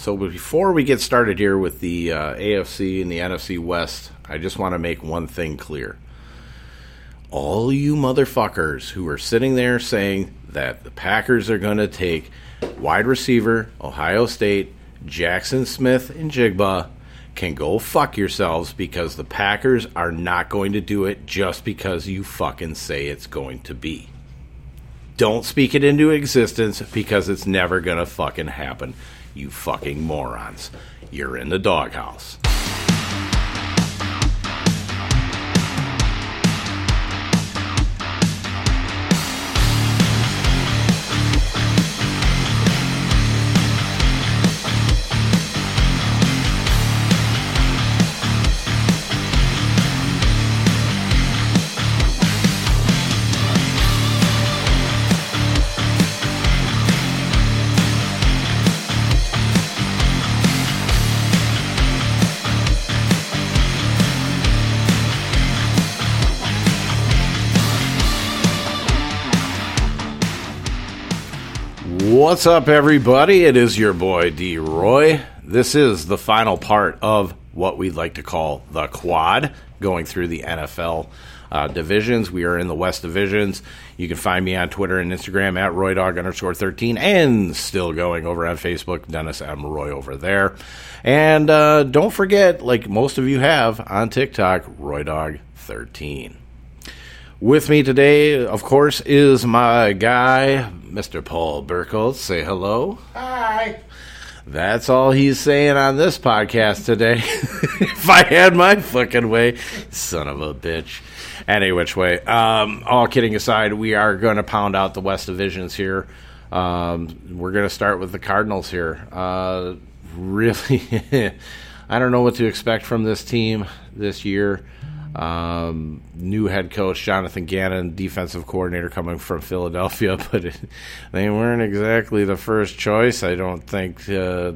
So before we get started here with the uh, AFC and the NFC West, I just want to make one thing clear. All you motherfuckers who are sitting there saying that the Packers are going to take wide receiver, Ohio State, Jaxon Smith-Njigba can go fuck yourselves because the Packers are not going to do it just because you fucking say it's going to be. Don't speak it into existence because it's never going to fucking happen. You fucking morons. You're in the doghouse. What's up, everybody? It is your boy D Roy. This is the final part of what we'd like to call the quad, going through the NFL uh, divisions. We are in the West divisions. You can find me on Twitter and Instagram at RoyDog underscore 13 and still going over on Facebook, Dennis M. Roy over there. And uh, don't forget, like most of you have on TikTok, RoyDog 13. With me today, of course, is my guy, Mr. Paul Burkle. Say hello. Hi. That's all he's saying on this podcast today. if I had my fucking way, son of a bitch. Any which way. Um, all kidding aside, we are going to pound out the West divisions here. Um, we're going to start with the Cardinals here. Uh, really, I don't know what to expect from this team this year. Um, new head coach Jonathan Gannon, defensive coordinator coming from Philadelphia, but it, they weren't exactly the first choice. I don't think uh,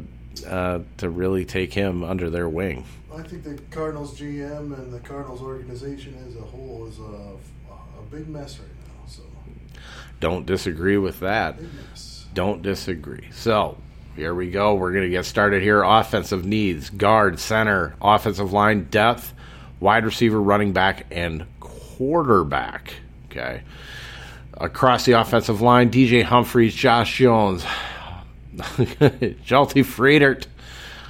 uh, to really take him under their wing. I think the Cardinals GM and the Cardinals organization as a whole is a, a big mess right now. So don't disagree with that. Don't disagree. So here we go. We're going to get started here. Offensive needs, guard, center, offensive line depth wide receiver, running back, and quarterback. Okay. Across the offensive line, DJ Humphries, Josh Jones, Jalti Friedert.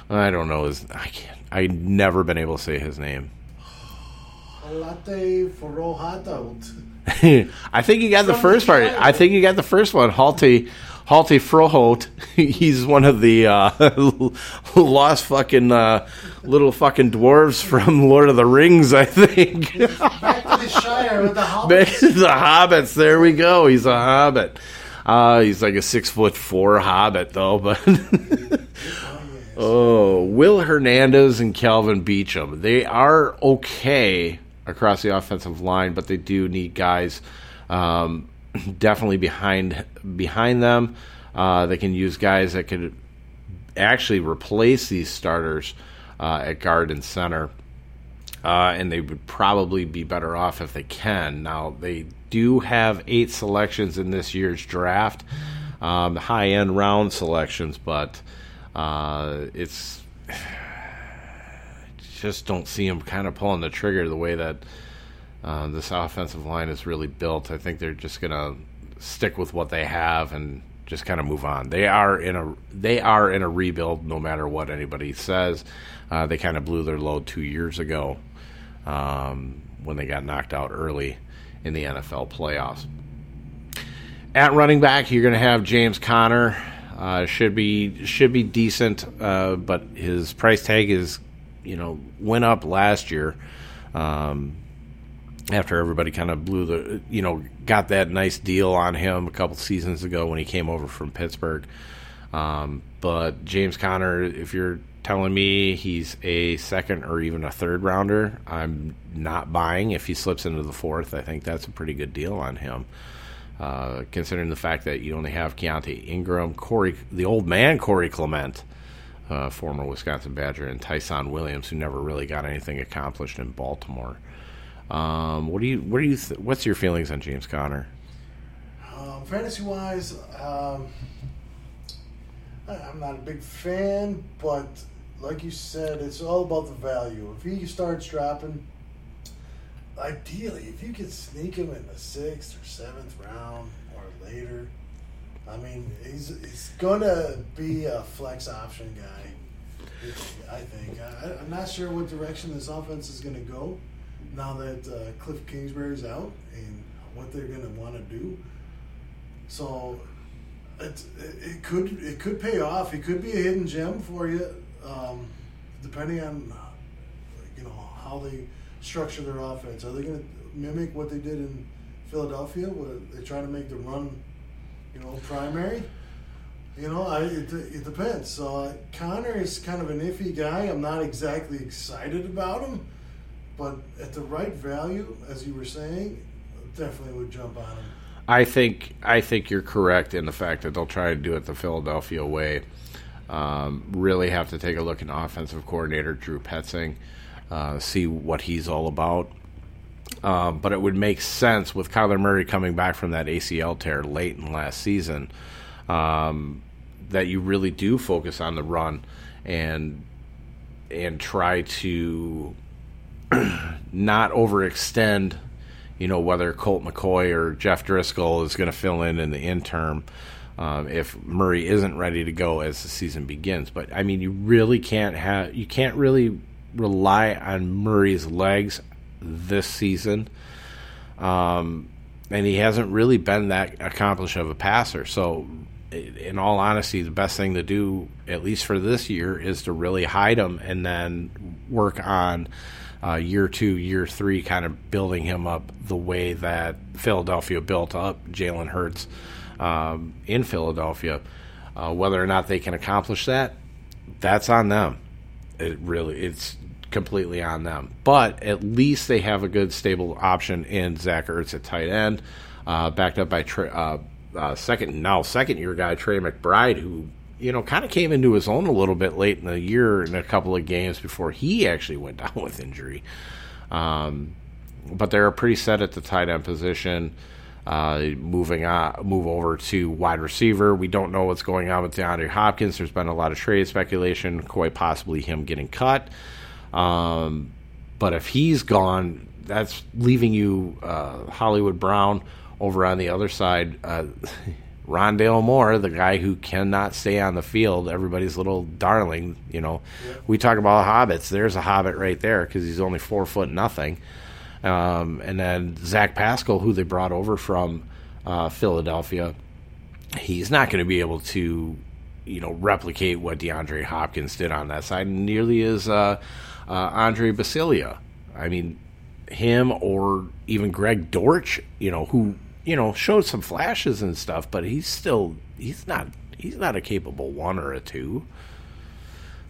I don't know his. I can't. I've never been able to say his name. Latte I think you got the first part. I think you got the first one. Halte Hjalte Froholdt. He's one of the uh, lost fucking uh, little fucking dwarves from Lord of the Rings, I think. Back to the Shire with the hobbits. The hobbits. There we go. He's a hobbit. Uh, he's like a six foot four hobbit, though. But oh, Will Hernandez and Kelvin Beachum. They are okay across the offensive line, but they do need guys. Um, definitely behind behind them. Uh, they can use guys that could actually replace these starters uh, at guard and center. Uh, and they would probably be better off if they can. Now, they do have eight selections in this year's draft, um, high end round selections, but uh, it's just don't see them kind of pulling the trigger the way that uh, this offensive line is really built. I think they're just going to stick with what they have and just kind of move on. They are in a they are in a rebuild, no matter what anybody says. Uh, they kind of blew their load two years ago um, when they got knocked out early in the NFL playoffs. At running back, you're going to have James Conner. Uh, should be should be decent, uh, but his price tag is, you know, went up last year. Um, after everybody kind of blew the, you know, got that nice deal on him a couple seasons ago when he came over from Pittsburgh. Um, but James Conner, if you're telling me he's a second or even a third rounder, I'm not buying. If he slips into the fourth, I think that's a pretty good deal on him. Uh, considering the fact that you only have Keaontay Ingram, Corey, the old man Corey Clement, uh, former Wisconsin Badger, and Tyson Williams, who never really got anything accomplished in Baltimore. Um, what do you? What do you? Th- what's your feelings on James Conner? Um, fantasy wise, um, I'm not a big fan, but like you said, it's all about the value. If he starts dropping, ideally, if you could sneak him in the sixth or seventh round or later, I mean, he's he's gonna be a flex option guy. I think. I, I'm not sure what direction this offense is to go now that uh, Cliff Kingsbury's out and what they're going to want to do. So it, it could it could pay off. It could be a hidden gem for you, um, depending on you know how they structure their offense. Are they going to mimic what they did in Philadelphia, where they try to make the run, you know, primary? You know, I, it, it depends. So uh, Conner is kind of an iffy guy. I'm not exactly excited about him, but at the right value, as you were saying, definitely would jump on him. I think I think you're correct in the fact that they'll try to do it the Philadelphia way. Um, really have to take a look at offensive coordinator Drew Petzing, uh, see what he's all about. Um, but it would make sense with Kyler Murray coming back from that ACL tear late in last season um, that you really do focus on the run and and try to not overextend you know, whether Colt McCoy or Jeff Driskel is going to fill in in the interim um, if Murray isn't ready to go as the season begins. But I mean, you really can't have you can't really rely on Murray's legs this season. Um, and he hasn't really been that accomplished of a passer. So, in all honesty, the best thing to do, at least for this year, is to really hide him and then work on uh, year two, year three, kind of building him up the way that Philadelphia built up Jalen Hurts um, in Philadelphia. Uh, whether or not they can accomplish that, that's on them. It really, it's completely on them. But at least they have a good, stable option in Zach Ertz at tight end, uh, backed up by uh, uh, second now second year guy Trey McBride, who you know, kind of came into his own a little bit late in the year in a couple of games before he actually went down with injury. Um, but they're pretty set at the tight end position. Uh, moving on, move over to wide receiver. We don't know what's going on with DeAndre Hopkins. There's been a lot of trade speculation, quite possibly him getting cut. Um, but if he's gone, that's leaving you uh, Hollywood Brown over on the other side. Uh, Rondale Moore, the guy who cannot stay on the field, everybody's little darling. You know, we talk about hobbits. There's a hobbit right there because he's only four foot nothing. Um, and then Zach Pascal, who they brought over from uh, Philadelphia, he's not going to be able to, you know, replicate what DeAndre Hopkins did on that side, nearly as uh, uh, Andre Baccellia. I mean, him or even Greg Dortch, you know, who you know, showed some flashes and stuff, but he's still he's not he's not a capable one or a two.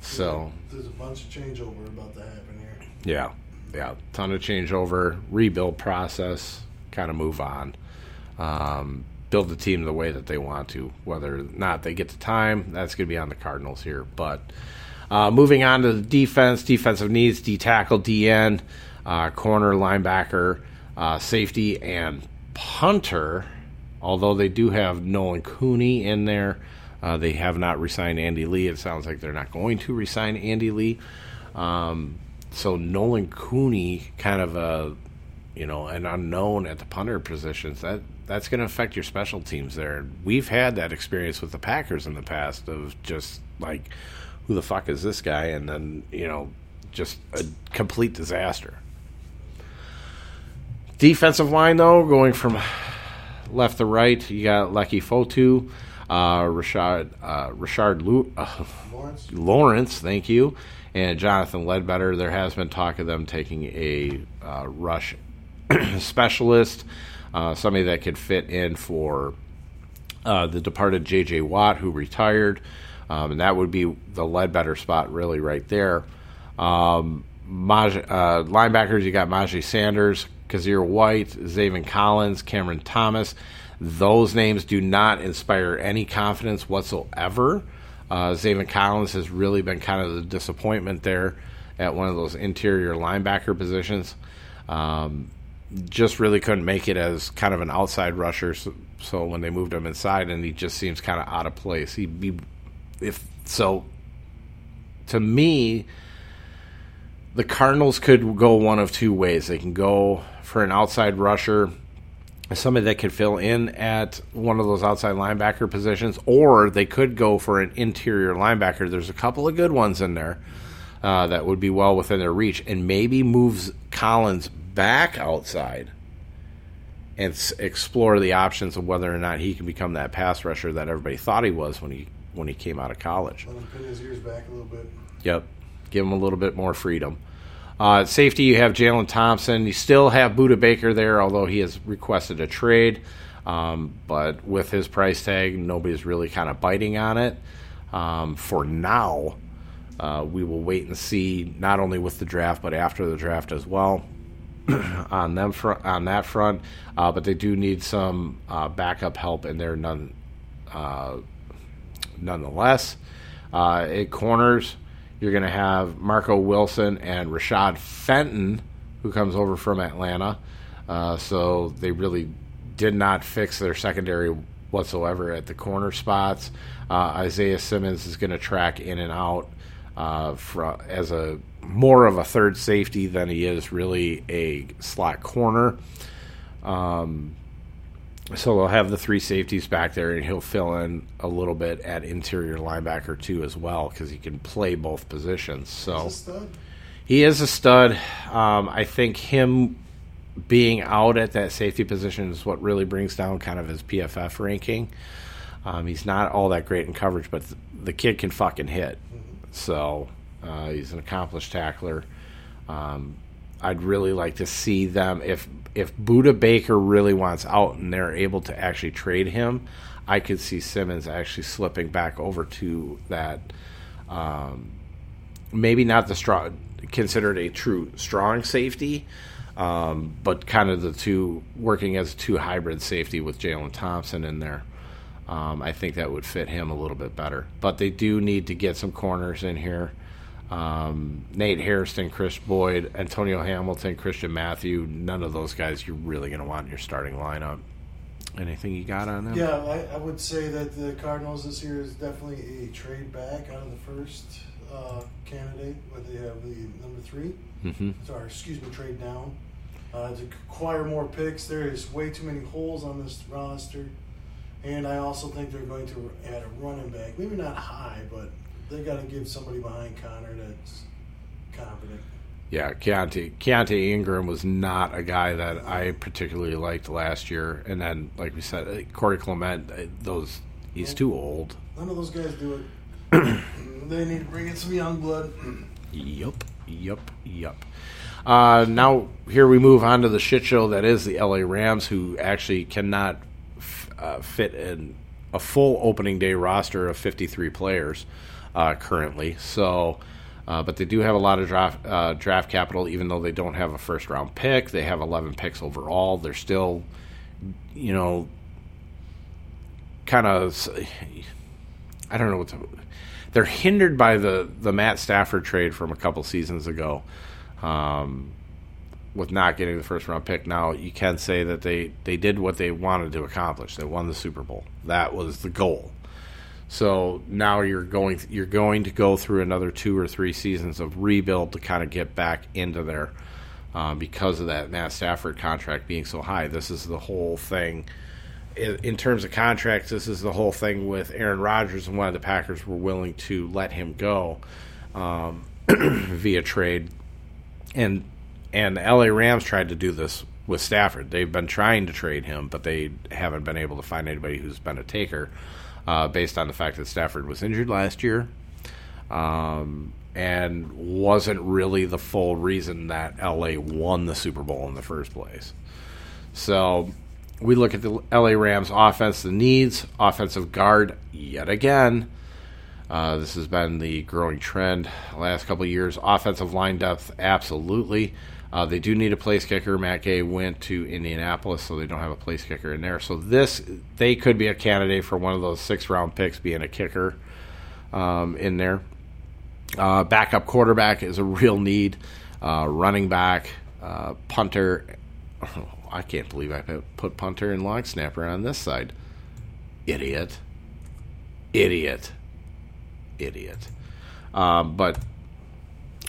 So there's a bunch of changeover about to happen here. Yeah, yeah, ton of changeover, rebuild process, kind of move on, um, build the team the way that they want to. Whether or not they get the time, that's going to be on the Cardinals here. But uh, moving on to the defense, defensive needs, D tackle, DN, uh, corner, linebacker, uh, safety, and punter, although they do have Nolan Cooney in there. Uh, they have not resigned Andy Lee. It sounds like they're not going to resign Andy Lee. Um, so Nolan Cooney, kind of a you know an unknown at the punter positions. That that's going to affect your special teams there. We've had that experience with the Packers in the past of just like, who the fuck is this guy? And then you know, just a complete disaster. Defensive line, though, going from left to right, you got Leki Fotu, uh, Rashard, uh, Rashard Lu- uh, Lawrence. Lawrence, thank you, and Jonathan Ledbetter. There has been talk of them taking a uh, rush specialist, uh, somebody that could fit in for uh, the departed J.J. Watt, who retired, um, and that would be the Ledbetter spot, really, right there. Um, Maj- uh, linebackers, you got Myjai Sanders, Kyzir White, Zaven Collins, Cameron Thomas. Those names do not inspire any confidence whatsoever. Uh, Zaven Collins has really been kind of the disappointment there at one of those interior linebacker positions. Um, just really couldn't make it as kind of an outside rusher. So, so, when they moved him inside, and he just seems kind of out of place. He, he if so, to me, the Cardinals could go one of two ways. They can go for an outside rusher, somebody that could fill in at one of those outside linebacker positions, or they could go for an interior linebacker. There's a couple of good ones in there uh, that would be well within their reach, and maybe moves Collins back outside and s- explore the options of whether or not he can become that pass rusher that everybody thought he was when he when he came out of college. Let him pin his ears back a little bit. Yep. Give him a little bit more freedom. Uh, safety, you have Jalen Thompson. You still have Budda Baker there, although he has requested a trade. Um, but with his price tag, nobody's really kind of biting on it. Um, for now, uh, we will wait and see, not only with the draft, but after the draft as well. on them fr- on that front, uh, but they do need some uh, backup help in there none, uh, nonetheless. Uh, at corners, you're going to have Marco Wilson and Rashad Fenton, who comes over from Atlanta. Uh, so they really did not fix their secondary whatsoever at the corner spots. Uh, Isaiah Simmons is going to track in and out uh, fro- as a more of a third safety than he is really a slot corner. Um, so they'll have the three safeties back there, and he'll fill in a little bit at interior linebacker too as well because he can play both positions. So He's a stud. he is a stud. Um, I think him being out at that safety position is what really brings down kind of his PFF ranking. Um, he's not all that great in coverage, but th- the kid can fucking hit. So uh, he's an accomplished tackler. Um, I'd really like to see them if if Budda Baker really wants out and they're able to actually trade him. I could see Simmons actually slipping back over to that um, maybe not the strong considered a true strong safety, um, but kind of the two working as two hybrid safety with Jalen Thompson in there. Um, I think that would fit him a little bit better. But they do need to get some corners in here. Um, Nate Hairston, Chris Boyd, Antonio Hamilton, Christian Matthew. None of those guys you're really going to want in your starting lineup. Anything you got on them? Yeah, I, I would say that the Cardinals this year is definitely a trade back out of the first uh, candidate, where they have the number three. hmm Sorry, excuse me, trade down. Uh, to acquire more picks, there is way too many holes on this roster. And I also think they're going to add a running back. Maybe not high, but they got to give somebody behind Conner that's competent. Yeah, Keaontay, Keaontay Ingram was not a guy that I particularly liked last year. And then, like we said, uh, Corey Clement, uh, those he's too old. None of those guys do it. they need to bring in some young blood. Yup, yup, yup. Uh, now here we move on to the shit show that is the LA Rams, who actually cannot f- uh, fit in a full opening day roster of 53 players uh, currently. So, uh, but they do have a lot of draft uh, draft capital, even though they don't have a first round pick. They have 11 picks overall. They're still, you know, kind of. I don't know what to. They're hindered by the the Matt Stafford trade from a couple seasons ago, um, with not getting the first round pick. Now you can say that they they did what they wanted to accomplish. They won the Super Bowl. That was the goal. So now you're going you're going to go through another two or three seasons of rebuild to kind of get back into there uh, because of that Matt Stafford contract being so high. This is the whole thing in, terms of contracts, this is the whole thing with Aaron Rodgers and why the Packers were willing to let him go um, via trade, and and the LA Rams tried to do this with Stafford. They've been trying to trade him, but they haven't been able to find anybody who's been a taker, uh, based on the fact that Stafford was injured last year. Um, and wasn't really the full reason that LA won the Super Bowl in the first place. So we look at the LA Rams offense, the needs, offensive guard yet again. Uh, this has been the growing trend last couple years. Offensive line depth, absolutely. Uh, they do need a place kicker. Matt Gay went to Indianapolis, so they don't have a place kicker in there. So this, they could be a candidate for one of those six round picks being a kicker um, in there. Uh, backup quarterback is a real need. Uh, running back, uh, punter. I can't believe I put punter and long snapper on this side. Idiot. Idiot. idiot. Um, but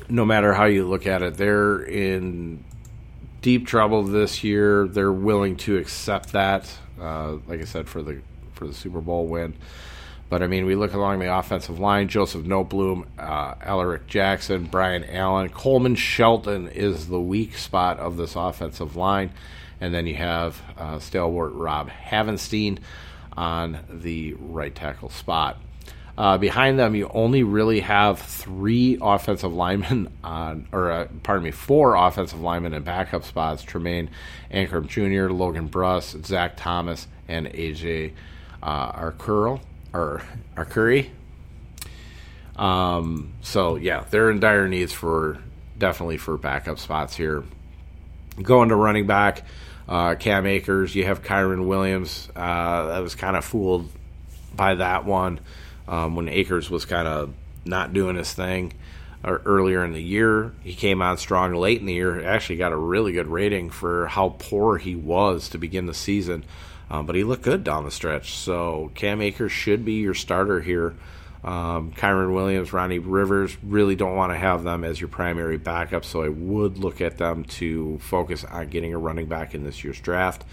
no matter how you look at it, they're in deep trouble this year. They're willing to accept that, uh, like I said, for the for the Super Bowl win. But I mean, we look along the offensive line: Joseph Noteboom, uh, Alaric Jackson, Brian Allen, Coleman Shelton is the weak spot of this offensive line, and then you have uh, stalwart Rob Havenstein on the right tackle spot. Uh, behind them, you only really have three offensive linemen on, or uh, pardon me, four offensive linemen in backup spots: Tremayne Anchrum Jr., Logan Bruss, Zach Thomas, and AJ uh, Arcurl or Arcuri. Um, so yeah, they're in dire needs for definitely for backup spots here. Going to running back, uh, Cam Akers. You have Kyren Williams. Uh, I was kind of fooled by that one um, when Akers was kind of not doing his thing earlier in the year. He came on strong late in the year. Actually, got a really good rating for how poor he was to begin the season. Um, but he looked good down the stretch. So Cam Akers should be your starter here. Um, Kyren Williams, Ronnie Rivers, really don't want to have them as your primary backup. So I would look at them to focus on getting a running back in this year's draft.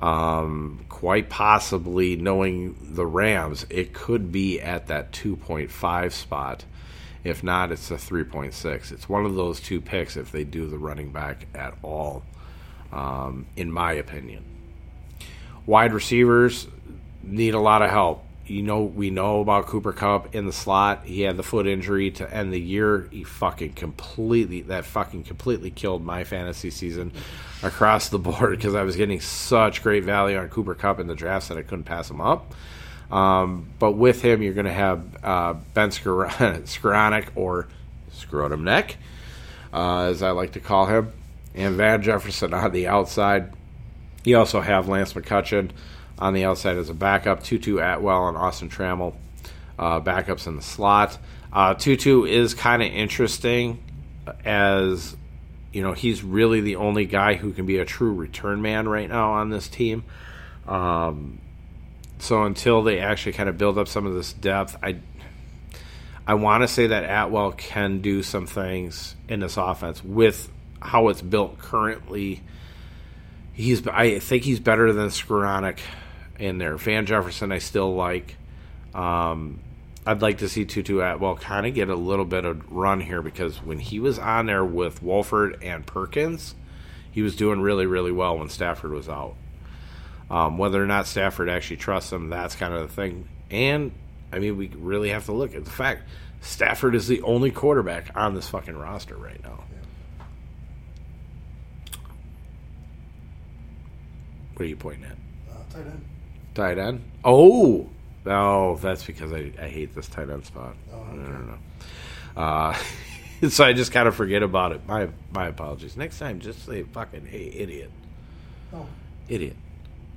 Um, quite possibly, knowing the Rams, it could be at that 2.5 spot. If not, it's a 3.6. It's one of those two picks if they do the running back at all, um, in my opinion. Wide receivers need a lot of help. You know, we know about Cooper Kupp in the slot. He had the foot injury to end the year. He fucking completely, that fucking completely killed my fantasy season across the board because I was getting such great value on Cooper Kupp in the drafts that I couldn't pass him up. Um, but with him, you're going to have uh, Ben Skowronek or Scrotum Neck, uh, as I like to call him, and Van Jefferson on the outside. You also have Lance McCutcheon on the outside as a backup, Tutu Atwell and Austin Trammell uh, backups in the slot. Uh, Tutu is kind of interesting as you know he's really the only guy who can be a true return man right now on this team. Um, so until they actually kind of build up some of this depth, I I want to say that Atwell can do some things in this offense with how it's built currently he's I think he's better than Skowronek in there. Van Jefferson I still like. Um, I'd like to see Tutu Atwell kind of get a little bit of run here because when he was on there with Wolford and Perkins, he was doing really really well when Stafford was out. Um, whether or not Stafford actually trusts him, that's kind of the thing. And I mean, we really have to look at the fact Stafford is the only quarterback on this fucking roster right now. What are you pointing at? Uh, tight end. Tight end? Oh! No, that's because I, I hate this tight end spot. Oh, okay. No, no, no. Uh, so I just kind of forget about it. My my apologies. Next time, just say fucking, hey, idiot. Oh, Idiot.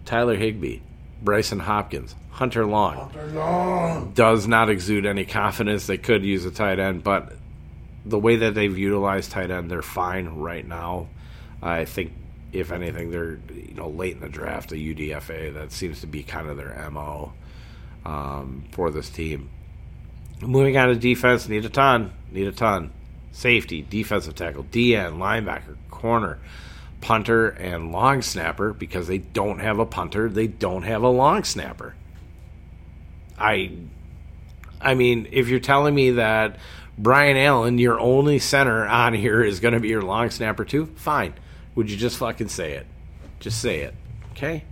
Tyler Higbee, Brycen Hopkins, Hunter Long. Hunter Long. Does not exude any confidence. They could use a tight end, but the way that they've utilized tight end, they're fine right now. I think if anything, they're you know late in the draft a UDFA. That seems to be kind of their mo um, for this team. Moving on to defense, need a ton, need a ton. Safety, defensive tackle, DN, linebacker, corner, punter, and long snapper. Because they don't have a punter, they don't have a long snapper. I, I mean, if you're telling me that Brian Allen, your only center on here, is going to be your long snapper too, fine would you just fucking say it? Just say it, okay?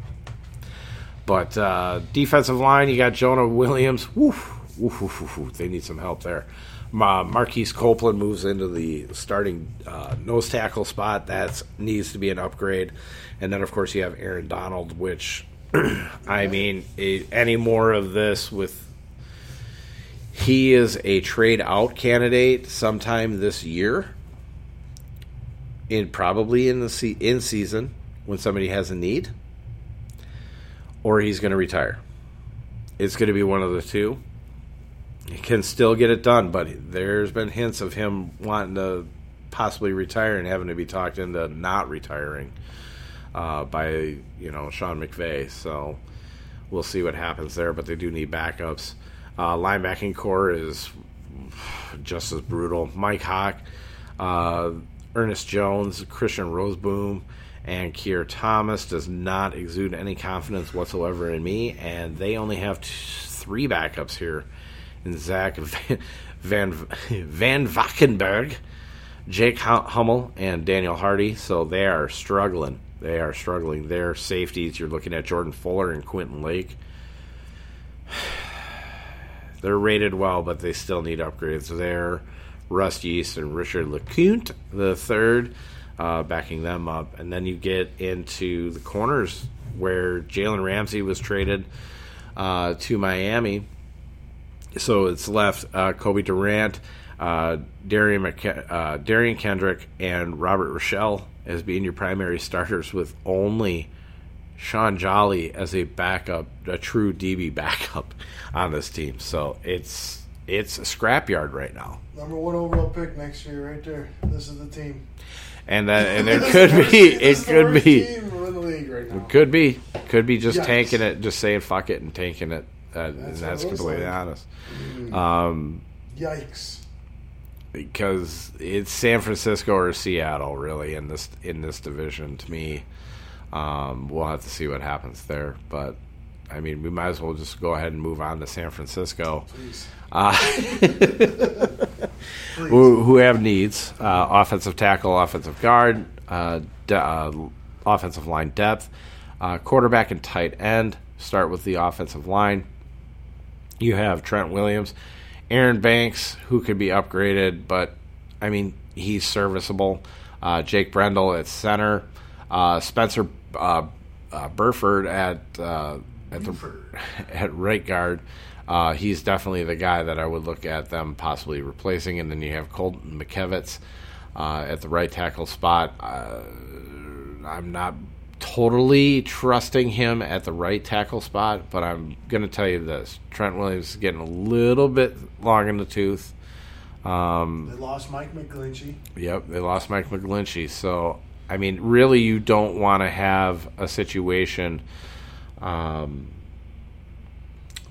But uh, defensive line, you got Jonah Williams. Woof, woof, woof, woof, woof. They need some help there. Uh, Marquise Copeland moves into the starting uh, nose tackle spot. That needs to be an upgrade. And then, of course, you have Aaron Donald, which, I mean, it, any more of this with. He is a trade out candidate sometime this year in probably in the se- in season when somebody has a need, or he's going to retire. It's going to be one of the two. He can still get it done, but there's been hints of him wanting to possibly retire and having to be talked into not retiring uh, by you know Sean McVay. So we'll see what happens there. But they do need backups. Uh, linebacking core is just as brutal. Mike Hawk, uh, Ernest Jones, Christian Rozeboom, and Keir Thomas does not exude any confidence whatsoever in me, and they only have t- three backups here in Zach Van Van, Van Valkenburg, Jake Hummel, and Daniel Hardy. So they are struggling. They are struggling. Their safeties, you're looking at Jordan Fuller and Quentin Lake. They're rated well, but they still need upgrades there. Russ Yeast and Richard LeCounte, the third, uh, backing them up. And then you get into the corners where Jalen Ramsey was traded uh, to Miami. So it's left uh, Cobie Durant, uh, Darian, McK- uh, Derion Kendrick, and Robert Rochell as being your primary starters, with only Sean Jolly as a backup, a true DB backup on this team. So it's it's a scrapyard right now. Number one overall pick next year, right there. This is the team. And that and it could be it could be it could be could be just Yikes. tanking it, just saying fuck it and tanking it. Uh, and that's completely like. honest. Mm. Um, Yikes! Because it's San Francisco or Seattle, really, in this in this division. To me, um, we'll have to see what happens there. But I mean, we might as well just go ahead and move on to San Francisco, uh, who, who, have needs: uh, offensive tackle, offensive guard, uh, de- uh, offensive line depth, uh, quarterback, and tight end. Start with the offensive line. You have Trent Williams, Aaron Banks, who could be upgraded, but I mean he's serviceable. Uh, Jake Brendel at center, Spencer Burford at at the at right guard. Uh, he's definitely the guy that I would look at them possibly replacing. And then you have Colton McKivitz uh, at the right tackle spot. Uh, I'm not totally trusting him at the right tackle spot, but I'm going to tell you this: Trent Williams is getting a little bit long in the tooth. Um, they lost Mike McGlinchey. Yep, they lost Mike McGlinchey. So, I mean, really, you don't want to have a situation um,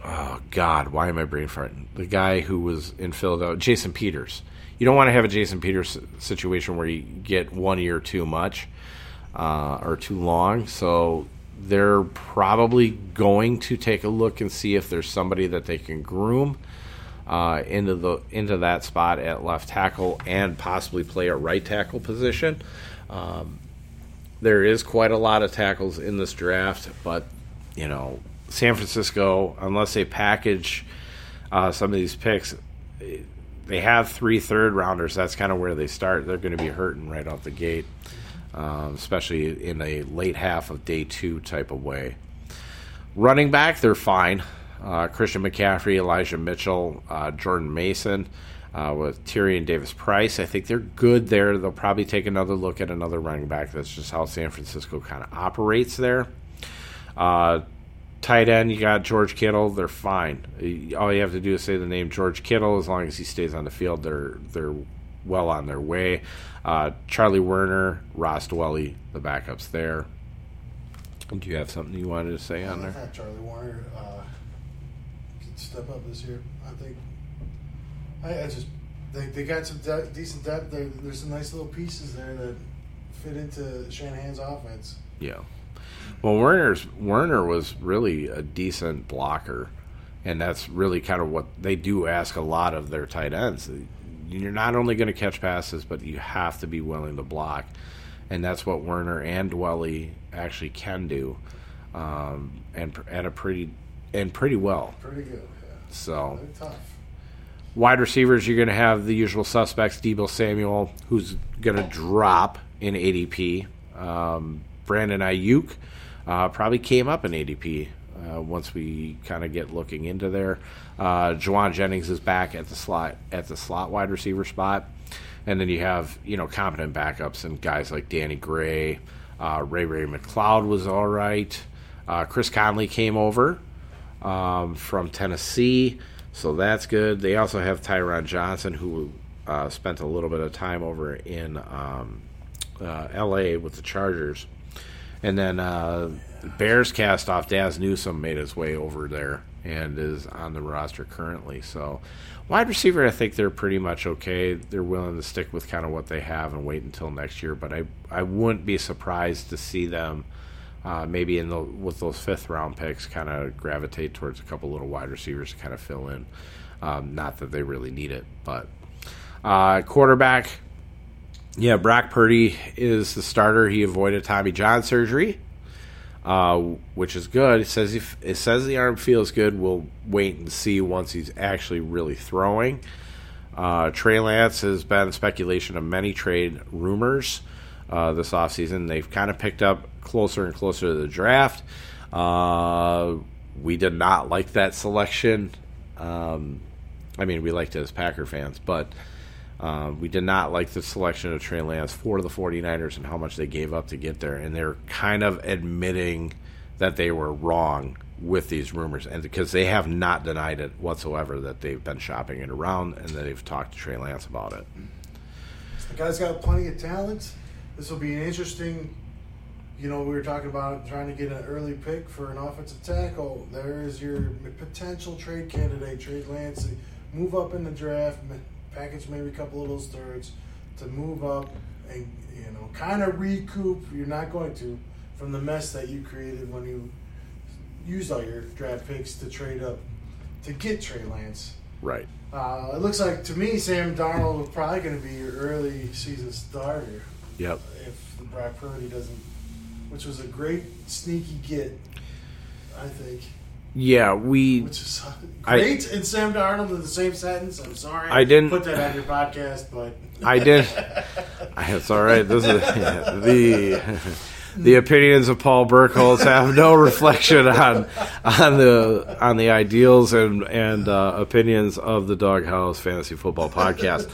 oh God, why am I brain farting? The guy who was in Philadelphia, Jason Peters. You don't want to have a Jason Peters situation where you get one year too much uh, or too long. So they're probably going to take a look and see if there's somebody that they can groom uh, into the into that spot at left tackle and possibly play a right tackle position. Um, there is quite a lot of tackles in this draft, but you know, San Francisco, unless they package uh, some of these picks, they have three third rounders. That's kind of where they start. They're going to be hurting right off the gate, um, especially in a late half of day two type of way. Running back, they're fine. Uh, Christian McCaffrey, Elijah Mitchell, uh, Jordan Mason, uh, with Tyrion Davis Price. I think they're good there. They'll probably take another look at another running back. That's just how San Francisco kind of operates there. Uh, tight end, you got George Kittle. They're fine. All you have to do is say the name George Kittle. As long as he stays on the field, they're they're well on their way. Uh, Charlie Woerner, Ross Dwelley, the backups there. Do you have something you wanted to say on there? Charlie Woerner uh, step up this year. I think. I, I just they, they got some de- decent depth. There, there's some nice little pieces there that fit into Shanahan's offense. Yeah. Well, Woerner's Woerner was really a decent blocker, and that's really kind of what they do ask a lot of their tight ends. You're not only going to catch passes, but you have to be willing to block, and that's what Woerner and Dwelley actually can do, um, and at a pretty and pretty well. Pretty good. Yeah. So. Wide receivers, you're going to have the usual suspects: Deebo Samuel, who's going to drop in ADP. Um, Brandon Aiyuk uh, probably came up in ADP uh, once we kind of get looking into there. Uh, Jauan Jennings is back at the slot at the slot wide receiver spot, and then you have you know competent backups and guys like Danny Gray, uh, Ray Ray McCloud was all right. Uh, Chris Conley came over um, from Tennessee, so that's good. They also have Tyron Johnson who uh, spent a little bit of time over in um, uh, L.A. with the Chargers. And then uh, Bears cast off Dazz Newsome made his way over there and is on the roster currently. So, wide receiver, I think they're pretty much okay. They're willing to stick with kind of what they have and wait until next year. But I I wouldn't be surprised to see them. Uh, maybe in the with those fifth round picks, kind of gravitate towards a couple little wide receivers to kind of fill in. Um, not that they really need it, but uh, quarterback. Yeah, Brock Purdy is the starter. He avoided Tommy John surgery, uh, which is good. It says if it says the arm feels good. We'll wait and see once he's actually really throwing. Uh, Trey Lance has been speculation of many trade rumors uh, this offseason. They've kind of picked up closer and closer to the draft. Uh, we did not like that selection. Um, I mean, we liked it as Packer fans, but uh, we did not like the selection of Trey Lance for the 49ers and how much they gave up to get there. And they're kind of admitting that they were wrong with these rumors, and because they have not denied it whatsoever that they've been shopping it around and that they've talked to Trey Lance about it. The guy's got plenty of talent. This will be an interesting. You know, we were talking about trying to get an early pick for an offensive tackle. There is your potential trade candidate, Trey Lance. Move up in the draft, package maybe a couple of those thirds to move up and you know kind of recoup. You're not going to from the mess that you created when you used all your draft picks to trade up to get Trey Lance. Right. Uh, it looks like to me Sam Darnold is probably going to be your early season starter. Yep. If the Brock Purdy doesn't, which was a great sneaky get, I think. Yeah, we. Which is great I, and Sam Darnold in the same sentence. I'm sorry. I didn't put that on your podcast, but I did. it's all right. This is yeah, the the opinions of Paul Burkholz have no reflection on on the on the ideals and and uh, opinions of the Doghouse Fantasy Football Podcast.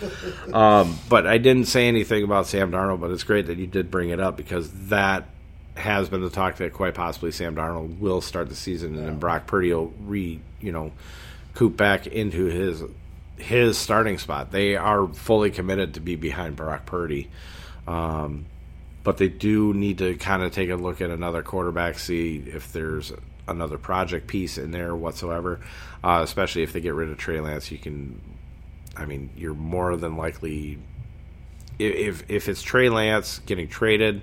Um, but I didn't say anything about Sam Darnold. But it's great that you did bring it up because that has been the talk that quite possibly Sam Darnold will start the season and then Brock Purdy will re you know coop back into his his starting spot. They are fully committed to be behind Brock Purdy. Um, but they do need to kind of take a look at another quarterback, see if there's another project piece in there whatsoever. Uh, especially if they get rid of Trey Lance, you can. I mean, you're more than likely. If if it's Trey Lance getting traded,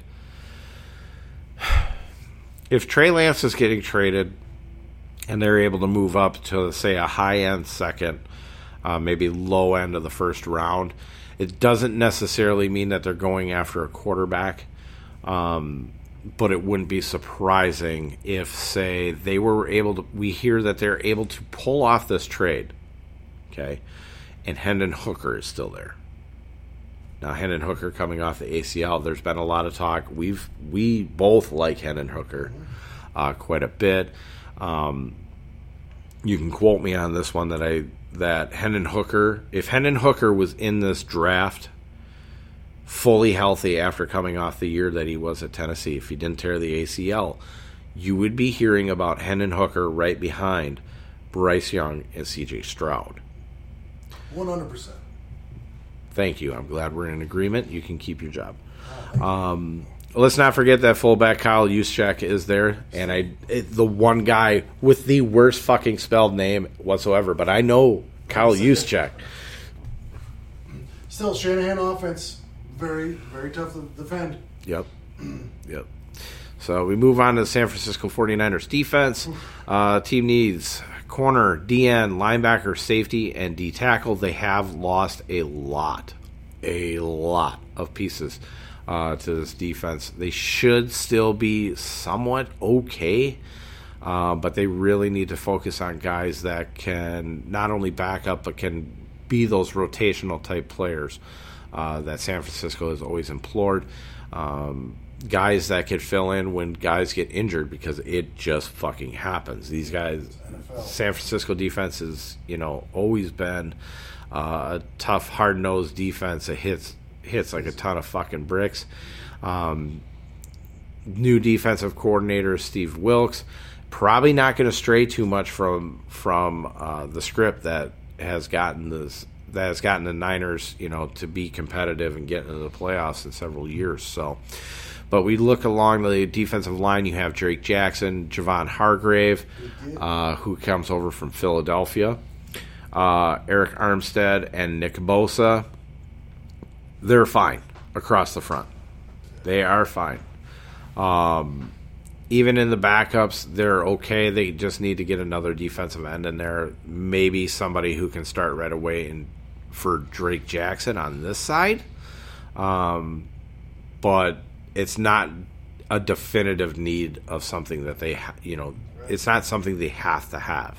if Trey Lance is getting traded, and they're able to move up to say a high end second, uh, maybe low end of the first round, it doesn't necessarily mean that they're going after a quarterback. Um, but it wouldn't be surprising if, say, they were able to. We hear that they're able to pull off this trade, okay, and Hendon Hooker is still there. Now, Hendon Hooker coming off the ACL, there's been a lot of talk. We've we both like Hendon Hooker uh, quite a bit. Um, you can quote me on this one that I that Hendon Hooker, if Hendon Hooker was in this draft fully healthy after coming off the year that he was at Tennessee, if he didn't tear the ACL, you would be hearing about Hendon Hooker right behind Bryce Young and CJ Stroud. 100%. Thank you. I'm glad we're in agreement. You can keep your job. Um, let's not forget that fullback Kyle Juszczyk is there, and I it, the one guy with the worst fucking spelled name whatsoever. But I know Kyle Juszczyk. Still, Shanahan offense very very tough to defend. Yep, yep. So we move on to the San Francisco 49ers defense. Uh, team needs corner, DN, linebacker, safety, and D tackle. They have lost a lot, a lot of pieces uh, to this defense. They should still be somewhat okay, uh, but they really need to focus on guys that can not only back up but can be those rotational type players uh, that San Francisco has always implored. Um, guys that could fill in when guys get injured because it just fucking happens. These guys, San Francisco defense has you know always been uh, a tough, hard nosed defense that hits hits like a ton of fucking bricks. Um, new defensive coordinator Steve Wilks probably not going to stray too much from from uh, the script that has gotten this that has gotten the Niners, you know, to be competitive and get into the playoffs in several years. So, but we look along the defensive line. You have Drake Jackson, Javon Hargrave, uh, who comes over from Philadelphia, uh, Arik Armstead, and Nick Bosa. They're fine across the front. They are fine. Um, even in the backups, they're okay. They just need to get another defensive end in there. Maybe somebody who can start right away and for Drake Jackson on this side. Um, but it's not a definitive need of something that they, ha- you know, it's not something they have to have.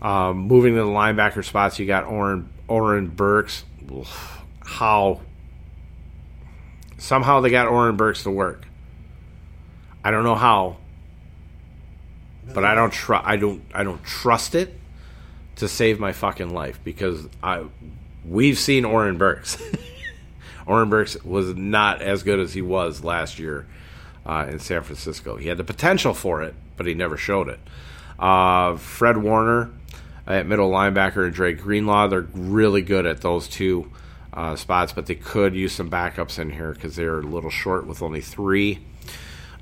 Um, moving to the linebacker spots, you got Oren Oren Burks. How somehow they got Oren Burks to work. I don't know how, but I don't try. I don't. I don't trust it to save my fucking life because I we've seen Oren Burks. Oren Burks was not as good as he was last year uh, in San Francisco. He had the potential for it, but he never showed it. Uh, Fred Warner at middle linebacker and Dre Greenlaw, they're really good at those two uh, spots, but they could use some backups in here because they're a little short with only three.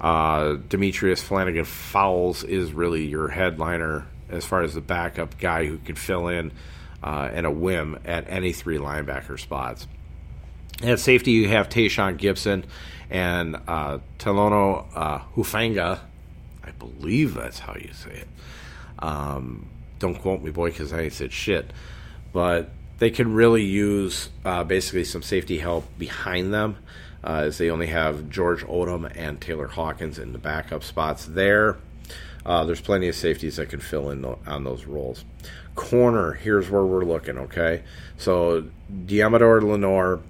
Uh, Demetrius Flannigan Fowles is really your headliner as far as the backup guy who could fill in uh, in a whim at any three linebacker spots. At safety, you have Tashaun Gipson and uh, Talanoa uh, Hufanga. I believe that's how you say it. Um, don't quote me, boy, because I ain't said shit. But they can really use uh, basically some safety help behind them, uh, as they only have George Odum and Taylor Hawkins in the backup spots there. Uh, there's plenty of safeties that can fill in on those roles. Corner, here's where we're looking, okay? So, Deommodore Lenoir,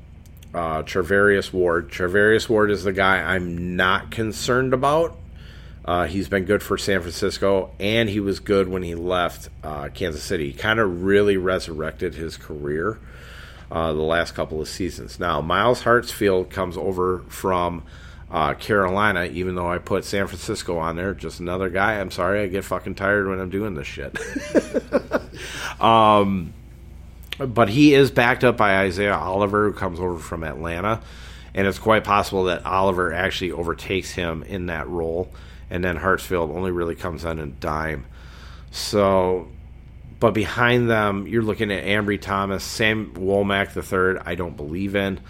uh, Charvarius Ward. Charvarius Ward is the guy I'm not concerned about. Uh, he's been good for San Francisco, and he was good when he left uh, Kansas City. He kind of really resurrected his career uh, the last couple of seasons. Now, Myles Hartsfield comes over from uh, Carolina, even though I put San Francisco on there. Just another guy. I'm sorry, I get fucking tired when I'm doing this shit. um, but he is backed up by Isaiah Oliver, who comes over from Atlanta. And it's quite possible that Oliver actually overtakes him in that role. And then Hartsfield only really comes on a dime. So, but behind them, you're looking at Ambry Thomas, Sam Womack III, I don't believe in,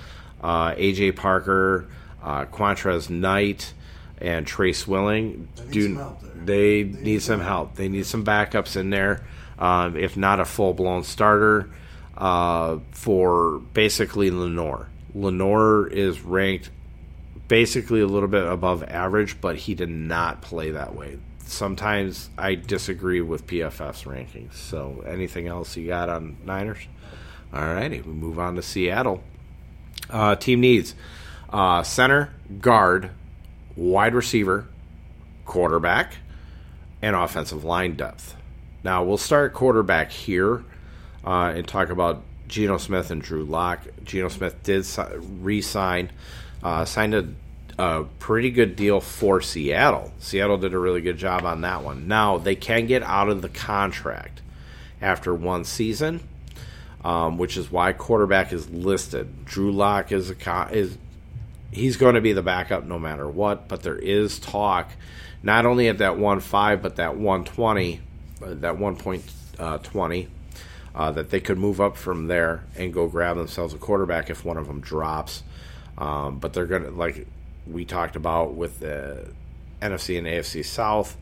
uh, AJ Parker, uh, Qwuantrezz Knight, and Swilling. They need Do, some help there. they, They need, some help. They need some backups in there, um, if not a full blown starter uh, for basically Lenoir. Lenoir is ranked basically a little bit above average, but he did not play that way. Sometimes I disagree with PFF's rankings. So, anything else you got on Niners? All righty, we move on to Seattle. Uh, team needs uh, center, guard, wide receiver, quarterback, and offensive line depth. Now, we'll start quarterback here uh, and talk about Geno Smith and Drew Lock. Geno Smith did si- re sign, uh, signed a, a pretty good deal for Seattle. Seattle did a really good job on that one. Now, they can get out of the contract after one season. Um, which is why quarterback is listed. Drew Lock is a is he's going to be the backup no matter what. But there is talk, not only at that one five, but that one twenty, uh, that one point uh, twenty, uh, that they could move up from there and go grab themselves a quarterback if one of them drops. Um, but they're going to like we talked about with the NFC and AFC South.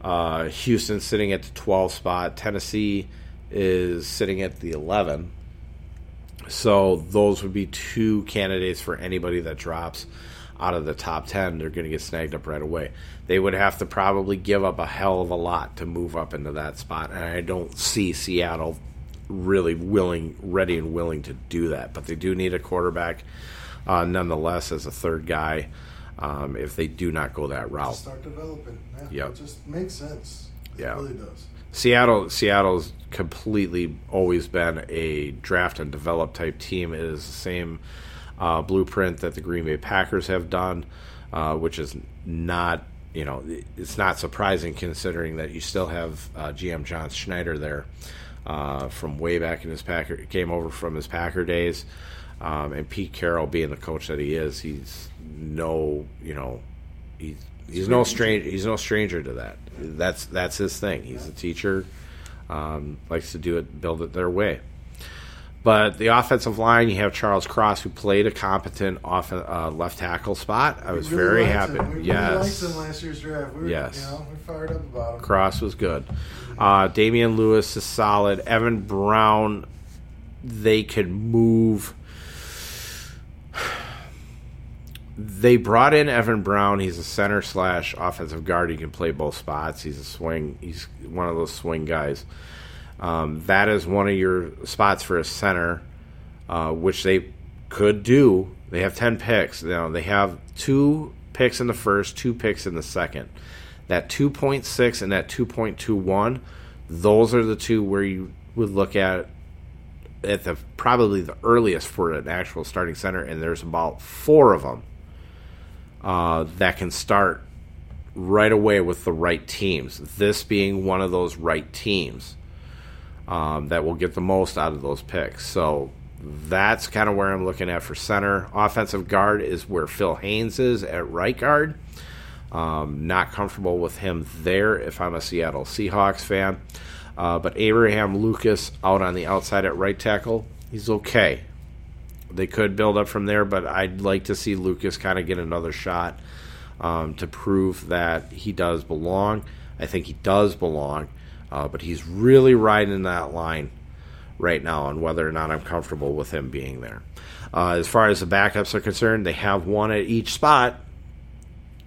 Uh, Houston sitting at the 12 spot. Tennessee is sitting at the 11. So those would be two candidates for anybody that drops out of the top 10. They're going to get snagged up right away. They would have to probably give up a hell of a lot to move up into that spot. And I don't see Seattle really willing, ready and willing to do that. But they do need a quarterback uh, nonetheless as a third guy um, if they do not go that route. Start developing. Yeah, Yep. It just makes sense. Yeah. It really does. Seattle Seattle's completely always been a draft and develop type team. It is the same uh, blueprint that the Green Bay Packers have done, uh, which is not you know it's not surprising considering that you still have uh, GM John Schneider there. uh, from way back in his Packer. Came over from his Packer days, um, and Pete Carroll, being the coach that he is, he's no, you know, he's he's no stranger. He's no stranger to that. That's that's his thing. He's a teacher. Um, likes to do it, build it their way. But the offensive line, you have Charles Cross, who played a competent off uh, left tackle spot. I was really very happy. Him. We yes, really liked him last year's draft. We were, Yes. You know, we fired up about him. Cross was good. Uh, Damien Lewis is solid. Evan Brown, they could move. They brought in Evan Brown. He's a center slash offensive guard. He can play both spots. He's a swing. He's one of those swing guys. Um, that is one of your spots for a center, uh, which they could do. They have ten picks. Now they have two picks in the first, two picks in the second. That two point six and that two point two one, those are the two where you would look at at the probably the earliest for an actual starting center, and there's about four of them uh, that can start right away with the right teams. This being one of those right teams um, that will get the most out of those picks. So that's kind of where I'm looking at for center. Offensive guard is where Phil Haynes is at right guard. Um, not comfortable with him there if I'm a Seattle Seahawks fan. Uh, but Abraham Lucas out on the outside at right tackle, he's okay. They could build up from there, but I'd like to see Lucas kind of get another shot um, to prove that he does belong. I think he does belong, uh, but he's really riding that line right now on whether or not I'm comfortable with him being there. Uh, as far as the backups are concerned, they have one at each spot,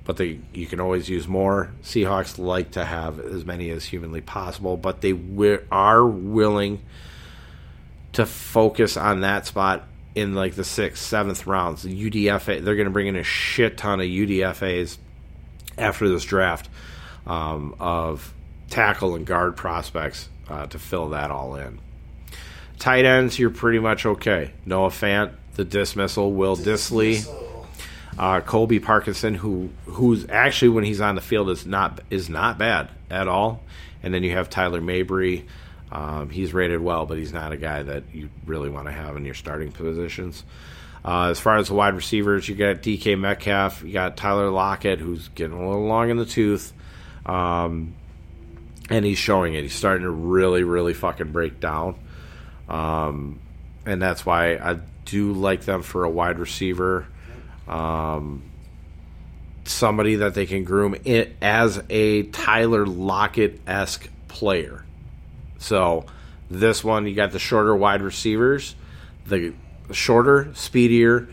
but they you can always use more. Seahawks like to have as many as humanly possible, but they wi- are willing to focus on that spot in like the sixth, seventh rounds. The UDFA, they're going to bring in a shit ton of UDFA's after this draft um, of tackle and guard prospects uh, to fill that all in. Tight ends, you're pretty much okay. Noah Fant, the dismissal, Will Dissly, uh, Colby Parkinson, who who's actually when he's on the field is not is not bad at all. And then you have Tyler Mabry. Um, he's rated well, but he's not a guy that you really want to have in your starting positions. Uh, as far as the wide receivers, you got DK Metcalf, you got Tyler Lockett, who's getting a little long in the tooth, um, and he's showing it. He's starting to really, really fucking break down, um, and that's why I do like them for a wide receiver um, somebody that they can groom it as a Tyler Lockett esque player. So this one, you got the shorter wide receivers, the shorter, speedier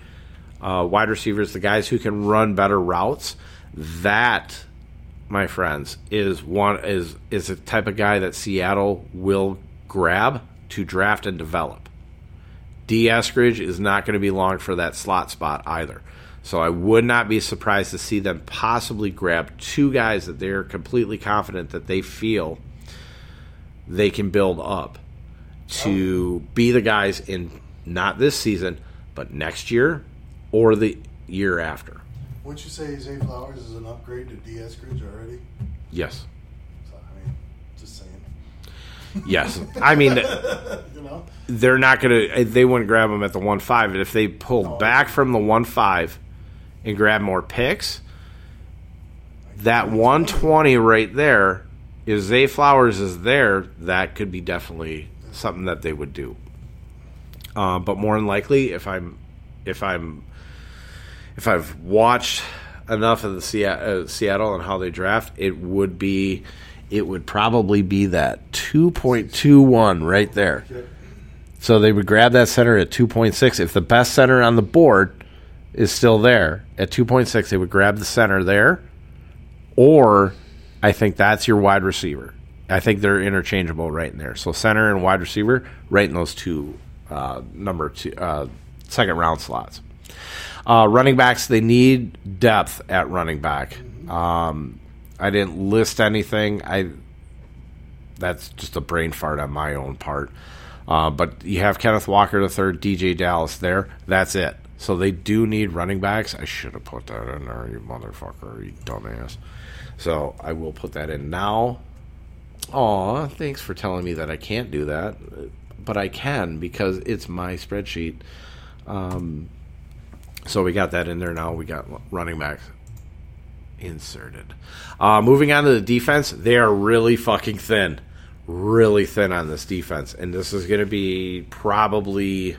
uh, wide receivers, the guys who can run better routes. That, my friends, is one is is a type of guy that Seattle will grab to draft and develop. D. Eskridge is not going to be long for that slot spot either. So I would not be surprised to see them possibly grab two guys that they're completely confident that they feel they can build up to be the guys in not this season, but next year or the year after. Would you say Zay Flowers is an upgrade to D. Eskridge already? Yes. So, I mean, just saying. Yes. I mean, You know? they're not going to, they wouldn't grab them at the 1 5. If they pulled No. back from the 1 5 and grab more picks, that 120 right there, if Zay Flowers is there, that could be definitely something that they would do. Uh, but more than likely, if I'm, if I'm, if I've watched enough of the uh, Seattle and how they draft, it would be, it would probably be that 2.21 right there. So they would grab that center at 2.6. If the best center on the board is still there at 2.6, they would grab the center there. Or I think that's your wide receiver. I think they're interchangeable right in there. So center and wide receiver, right in those two uh, number two uh, second round slots. Uh, running backs, they need depth at running back. Um, I didn't list anything. I that's just a brain fart on my own part. Uh, but you have Kenneth Walker the third, DeeJay Dallas there. That's it. So they do need running backs. I should have put that in there, you motherfucker, you dumbass. So I will put that in now. Aw, thanks for telling me that I can't do that, but I can because it's my spreadsheet. Um, so we got that in there now. We got running backs inserted. Uh, moving on to the defense, they are really fucking thin, really thin on this defense, and this is going to be probably,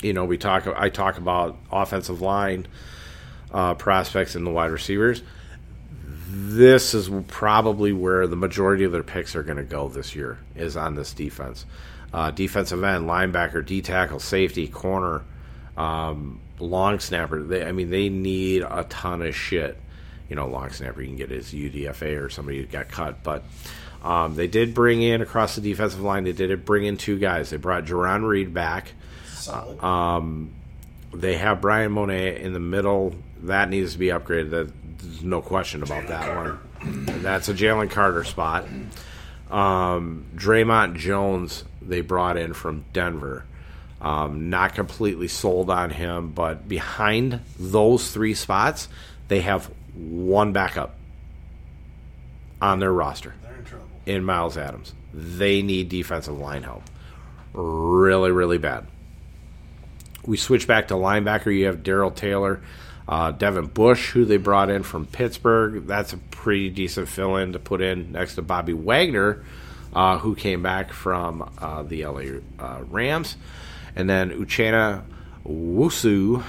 you know, we talk. I talk about offensive line uh, prospects and the wide receivers. This is probably where the majority of their picks are going to go this year is on this defense. Uh, defensive end, linebacker, D tackle, safety, corner, um, long snapper. They, I mean, they need a ton of shit you know, long snapper you can get his UDFA or somebody who got cut. But um, they did bring in across the defensive line. They did bring in two guys. They brought Jarran Reed back. Uh, um, they have Bryan Mone in the middle. That needs to be upgraded. That, There's no question about that one. That's a Jalen Carter spot. Um, Dre'Mont Jones they brought in from Denver. Um, not completely sold on him, but behind those three spots, they have one backup on their roster They're in, in Myles Adams. They need defensive line help. Really, really bad. We switch back to linebacker. You have Darrell Taylor, uh, Devin Bush, who they brought in from Pittsburgh. That's a pretty decent fill in to put in next to Bobby Wagner, uh, who came back from uh, the LA uh, Rams. And then Uchenna Nwosu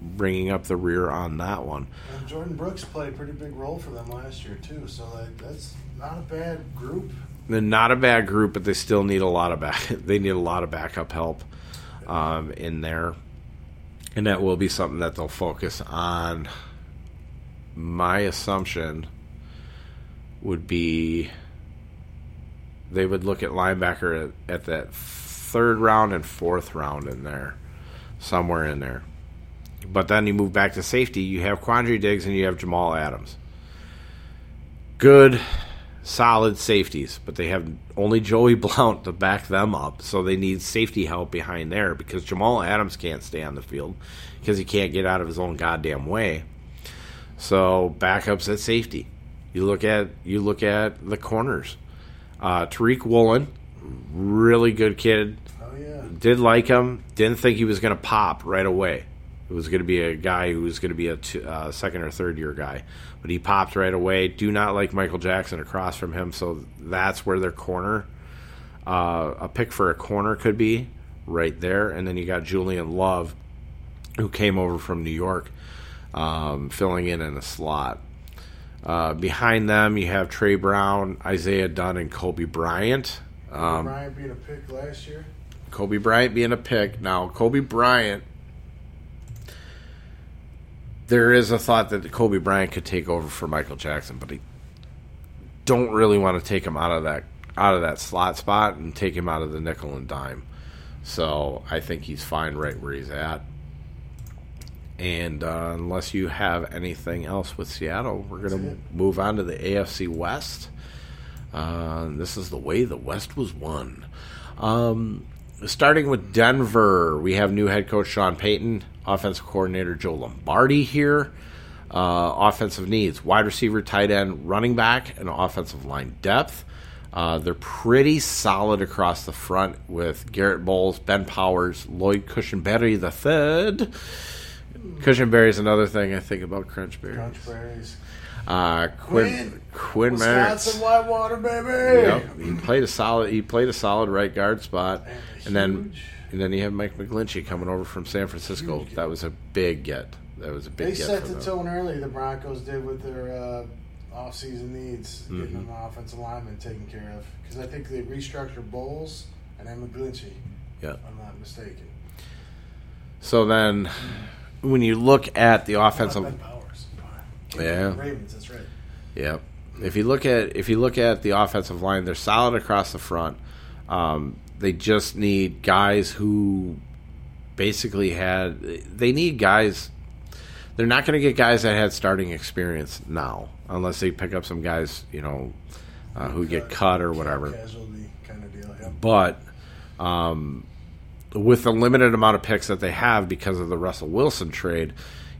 bringing up the rear on that one. And Jordyn Brooks played a pretty big role for them last year too, so like, that's not a bad group. They're not a bad group, but they still need a lot of back. They need a lot of backup help um, in there, and that will be something that they'll focus on. My assumption would be they would look at linebacker at, at that third round and fourth round in there, somewhere in there. But then you move back to safety. You have Quandre Diggs and you have Jamal Adams. Good, solid safeties, but they have only Joey Blount to back them up. So they need safety help behind there because Jamal Adams can't stay on the field because he can't get out of his own goddamn way. So backups at safety. You look at you look at the corners. Uh, Tariq Woolen, really good kid. Oh yeah. Did like him. Didn't think he was going to pop right away. It was going to be a guy who was going to be a two, uh, second or third year guy, but he popped right away. Do not like Michael Jackson across from him, so that's where their corner, uh, a pick for a corner could be right there. And then you got Julian Love, who came over from New York, um, filling in in a slot. Uh, behind them, you have Tre Brown, Isaiah Dunn, and Coby Bryant. Um, Bryant being a pick last year. Coby Bryant being a pick. Now, Coby Bryant there is a thought that Coby Bryant could take over for Michael Jackson, but I don't really want to take him out of that out of that slot spot and take him out of the nickel and dime. So I think he's fine right where he's at. And uh, unless you have anything else with Seattle, we're going to move on to the AFC West. Uh, this is the way the West was won. Um, starting with Denver, we have new head coach Sean Payton, offensive coordinator Joe Lombardi here. Uh, offensive needs wide receiver, tight end, running back, and offensive line depth. Uh, they're pretty solid across the front with Garett Bolles, Ben Powers, Lloyd Cushenberry the third. Cushenberry is another thing I think about crunch berries. Crunch berries. Uh, Quinn Quinn Wisconsin Whitewater, baby. Yep, he played a solid. He played a solid right guard spot, and, and then and then you have Mike McGlinchey coming over from San Francisco. Huge. That was a big get. That was a big. They set the tone early. The Broncos did with their uh, off-season needs, mm-hmm. getting an offensive lineman taken care of. Because I think they restructured Bolles and then McGlinchey. Yeah, I'm not mistaken. So then, when you look at the offensive, yeah, Ravens. That's right. Yep. If you look at if you look at the offensive line, they're solid across the front. Um, they just need guys who basically had. They need guys. They're not going to get guys that had starting experience now, unless they pick up some guys, you know, uh, who get cut or whatever. Kind of deal, yeah. But um, with the limited amount of picks that they have because of the Russell Wilson trade,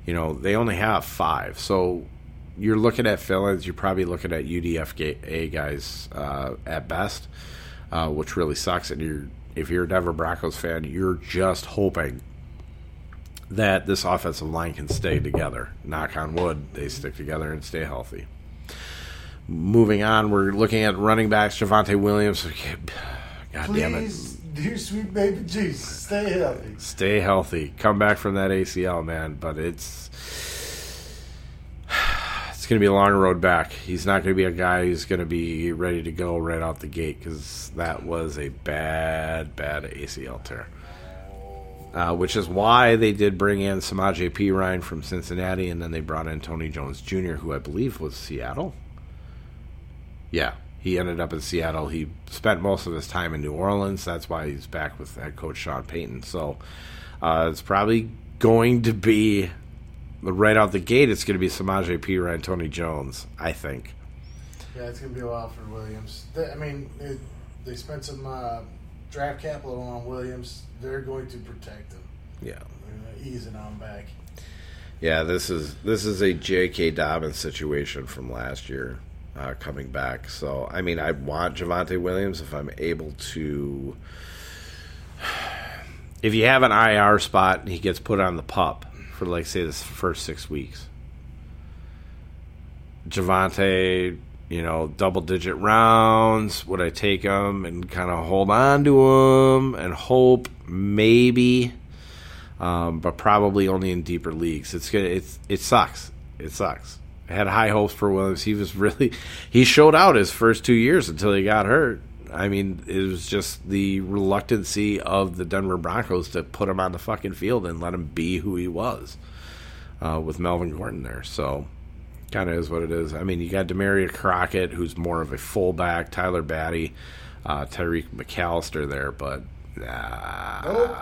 you know, they only have five. So you're looking at fill-ins. You're probably looking at UDFA guys uh, at best, uh, which really sucks. And you're if you're a Denver Broncos fan, you're just hoping that this offensive line can stay together. Knock on wood, they stick together and stay healthy. Moving on, we're looking at running backs. Javonte Williams. God Please, damn it. Dear sweet baby Jesus, stay healthy. Stay healthy. Come back from that ACL, man. But it's it's going to be a long road back. He's not going to be a guy who's going to be ready to go right out the gate because that was a bad, bad ACL tear. Uh, which is why they did bring in Samaj P. Ryan from Cincinnati, and then they brought in Tony Jones Jr., who I believe was Seattle. Yeah, he ended up in Seattle. He spent most of his time in New Orleans. That's why he's back with head coach Sean Payton. So uh, it's probably going to be right out the gate. It's going to be Samaje Perine, Tony Jones. I think. Yeah, it's gonna be a while for Williams. They, I mean, it, they spent some uh, draft capital on Williams. They're going to protect him. Yeah. Ease it on back. Yeah, this is this is a J.K. Dobbins situation from last year uh, coming back. So I mean, I want Javonte Williams if I'm able to. If you have an IR spot and he gets put on the pup for like say the first six weeks, Javonte, you know, double digit rounds. Would I take him and kind of hold on to him and hope maybe? um, but probably only in deeper leagues. It's gonna it's it sucks. It sucks. Had high hopes for Williams. He was really he showed out his first two years until he got hurt. I mean, it was just the reluctancy of the Denver Broncos to put him on the fucking field and let him be who he was uh, with Melvin Gordon there. So, kind of is what it is. I mean, you got Damarea Crockett, who's more of a fullback, Tyler Badie, uh, Tyreek McAllister there, but uh, Nope.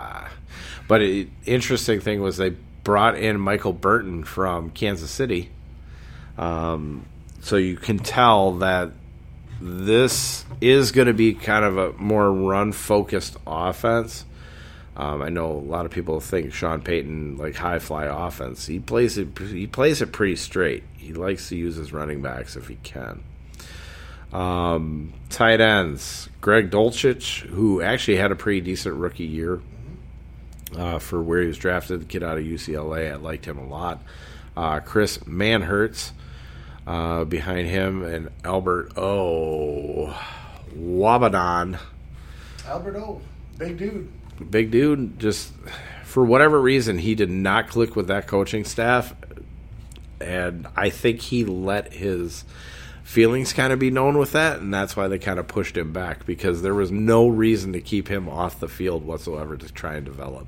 but it, interesting thing was they brought in Michael Burton from Kansas City, um, so you can tell that this is going to be kind of a more run focused offense. Um, I know a lot of people think Sean Payton like high fly offense. He plays it. He plays it pretty straight. He likes to use his running backs if he can. Um, tight ends, Greg Dulcich, who actually had a pretty decent rookie year uh, for where he was drafted, the kid out of UCLA. I liked him a lot. Uh, Chris Manhertz uh, behind him, and Albert O. Wabadon. Albert O, big dude. Big dude, just for whatever reason, he did not click with that coaching staff. And I think he let his feelings kind of be known with that, and that's why they kind of pushed him back because there was no reason to keep him off the field whatsoever to try and develop.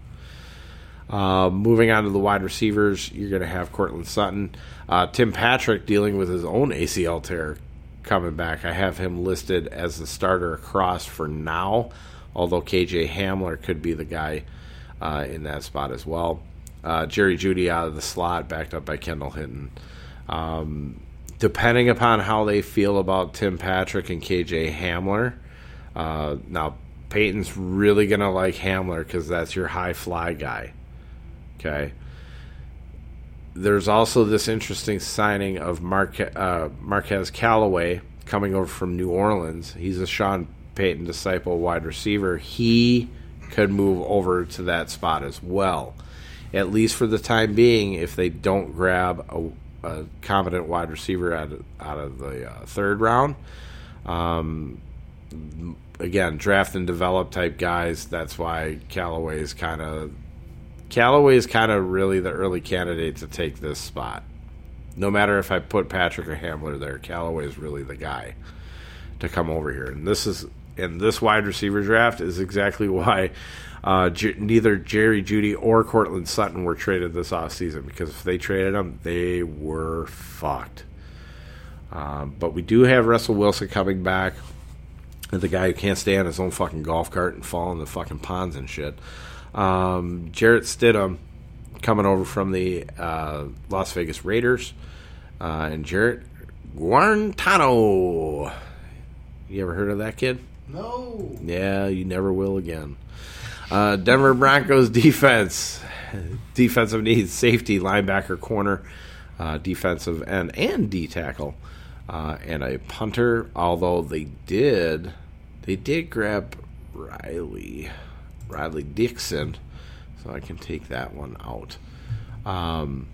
Uh, moving on to the wide receivers, you're going to have Courtland Sutton. Uh, Tim Patrick dealing with his own ACL tear coming back. I have him listed as the starter across for now, although KJ Hamler could be the guy uh, in that spot as well. Uh, Jerry Jeudy out of the slot, backed up by Kendall Hinton. Um, depending upon how they feel about Tim Patrick and KJ Hamler, uh, now Payton's really going to like Hamler because that's your high fly guy. Okay. There's also this interesting signing of Marque- uh, Marquez Callaway coming over from New Orleans. He's a Sean Payton disciple wide receiver. He could move over to that spot as well, at least for the time being. If they don't grab a, a competent wide receiver out of, out of the uh, third round, um, again, draft and develop type guys. That's why Callaway is kind of Callaway is kind of really the early candidate to take this spot. No matter if I put Patrick or Hamler there, Callaway is really the guy to come over here. And this is and this wide receiver draft is exactly why uh, J- neither Jerry Jeudy or Courtland Sutton were traded this offseason because if they traded them, they were fucked. Um, but we do have Russell Wilson coming back. The guy who can't stay on his own fucking golf cart and fall in the fucking ponds and shit. Um, Jarrett Stidham coming over from the uh, Las Vegas Raiders. Uh, and Jarrett Guarantano. You ever heard of that kid? No. Yeah, you never will again. Uh, Denver Broncos defense. Defensive needs safety, linebacker, corner. uh, defensive end and D tackle, uh, and a punter. Although they did, they did grab Riley, Riley Dixon, so I can take that one out. Um,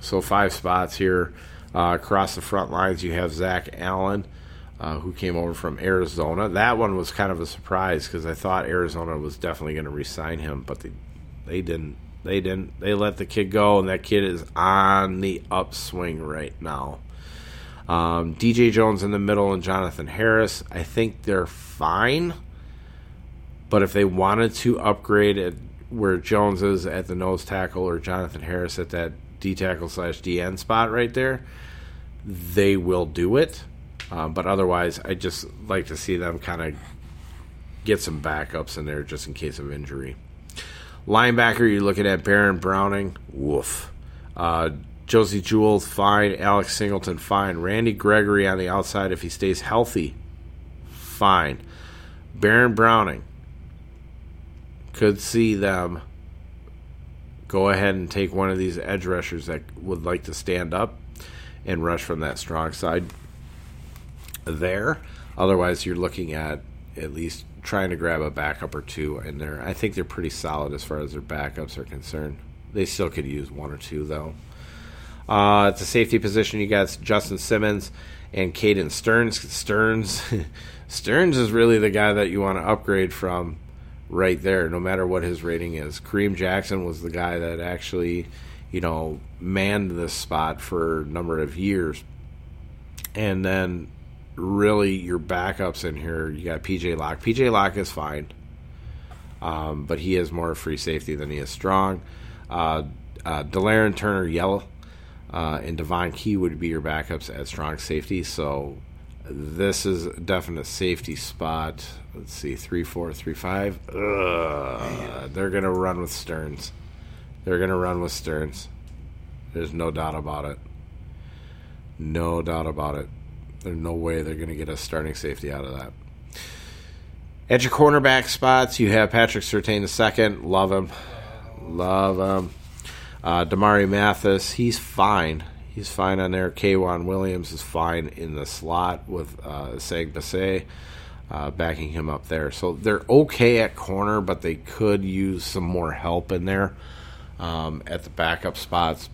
so five spots here uh, across the front lines. You have Zach Allen. Uh, who came over from Arizona? That one was kind of a surprise because I thought Arizona was definitely going to re-sign him, but they they didn't. They didn't. They let the kid go, and that kid is on the upswing right now. Um, DJ Jones in the middle and Jonathan Harris. I think they're fine, but if they wanted to upgrade it where Jones is at the nose tackle or Jonathan Harris at that D tackle slash DN spot right there, they will do it. Um, but otherwise, I just like to see them kind of get some backups in there just in case of injury. Linebacker, you're looking at Baron Browning. Woof. Uh, Josey Jewell, fine. Alex Singleton, fine. Randy Gregory on the outside, if he stays healthy, fine. Baron Browning could see them go ahead and take one of these edge rushers that would like to stand up and rush from that strong side there. Otherwise, you're looking at at least trying to grab a backup or two in there. I think they're pretty solid as far as their backups are concerned. They still could use one or two though. Uh, at the safety position, you got Justin Simmons and Caden Sterns. Sterns, Sterns is really the guy that you want to upgrade from right there, no matter what his rating is. Kareem Jackson was the guy that actually, you know, manned this spot for a number of years. And then really your backups in here, you got PJ Locke. PJ Locke is fine, um, but he is more free safety than he is strong. Uh, uh, Turner Yellow uh, and Devon Key would be your backups at strong safety. So this is a definite safety spot. Let's see, three four, three five. Ugh, they're gonna run with Sterns. They're gonna run with Sterns. There's no doubt about it. No doubt about it. There's no way they're to get a starting safety out of that. At your cornerback spots, you have Patrick Surtain the second. Love him. Love him. Uh, Damarri Mathis, he's fine. He's fine on there. K'Waun Williams is fine in the slot with uh, Seg Basse uh, backing him up there. So they're okay at corner, but they could use some more help in there um, at the backup spots.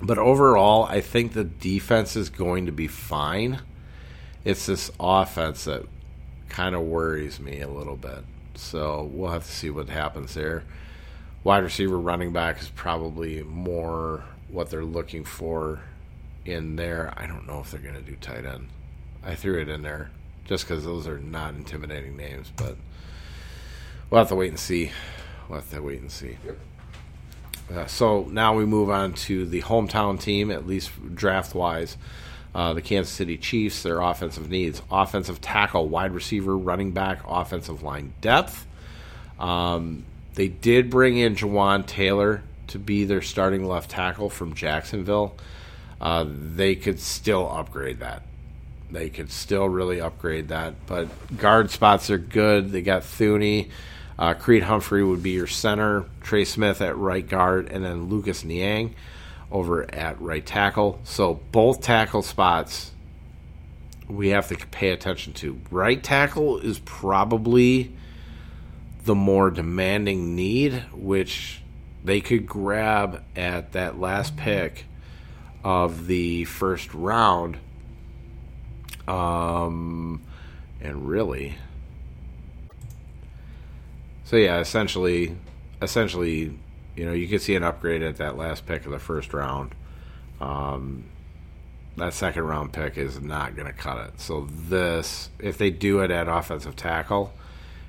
But overall, I think the defense is going to be fine. It's this offense that kind of worries me a little bit. So we'll have to see what happens there. Wide receiver, running back is probably more what they're looking for in there. I don't know if they're going to do tight end. I threw it in there just because those are not intimidating names, but we'll have to wait and see. We'll have to wait and see. Yep. Uh, so now we move on to the hometown team, at least draft wise. Uh, the Kansas City Chiefs, their offensive needs offensive tackle, wide receiver, running back, offensive line depth. Um, they did bring in Jawaan Taylor to be their starting left tackle from Jacksonville. Uh, they could still upgrade that. They could still really upgrade that. But guard spots are good. They got Thuney. Uh, Creed Humphrey would be your center, Trey Smith at right guard, and then Lucas Niang over at right tackle. So both tackle spots we have to pay attention to. Right tackle is probably the more demanding need, which they could grab at that last pick of the first round. Um, and really, so yeah, essentially, essentially, you know, you could see an upgrade at that last pick of the first round. Um, that second round pick is not going to cut it. So this, if they do it at offensive tackle,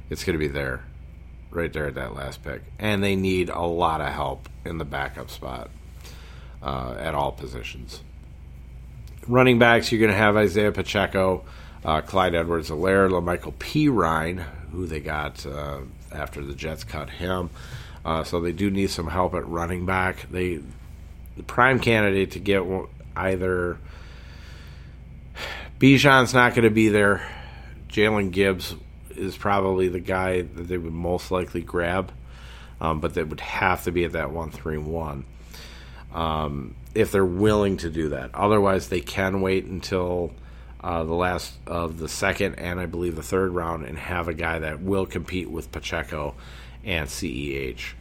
it's going to be there, right there at that last pick, and they need a lot of help in the backup spot uh, at all positions. Running backs, you're going to have Isaiah Pacheco, uh, Clyde Edwards-Helaire, P. Perine, who they got uh, after the Jets cut him. Uh, so they do need some help at running back. They the prime candidate to get either Bijan's not going to be there. Jalen Gibbs is probably the guy that they would most likely grab, um, but that would have to be at that one three one. um, if they're willing to do that. Otherwise, they can wait until uh, the last of the second and I believe the third round and have a guy that will compete with Pacheco and CEH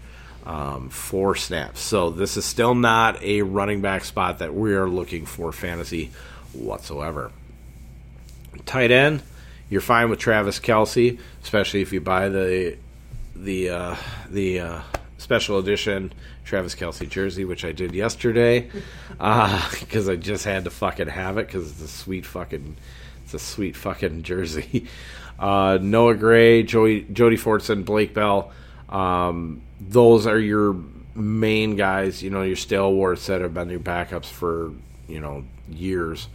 um, for snaps. So this is still not a running back spot that we are looking for fantasy whatsoever. Tight end, you're fine with Travis Kelce, especially if you buy the the uh, the uh, special edition Travis Kelce jersey, which I did yesterday because uh, I just had to fucking have it because it's a sweet fucking it's a sweet fucking jersey. Uh, Noah Gray, Joey, Jody Fortson, Blake Bell. Um, those are your main guys. You know your stalwarts that have been your backups for you know years.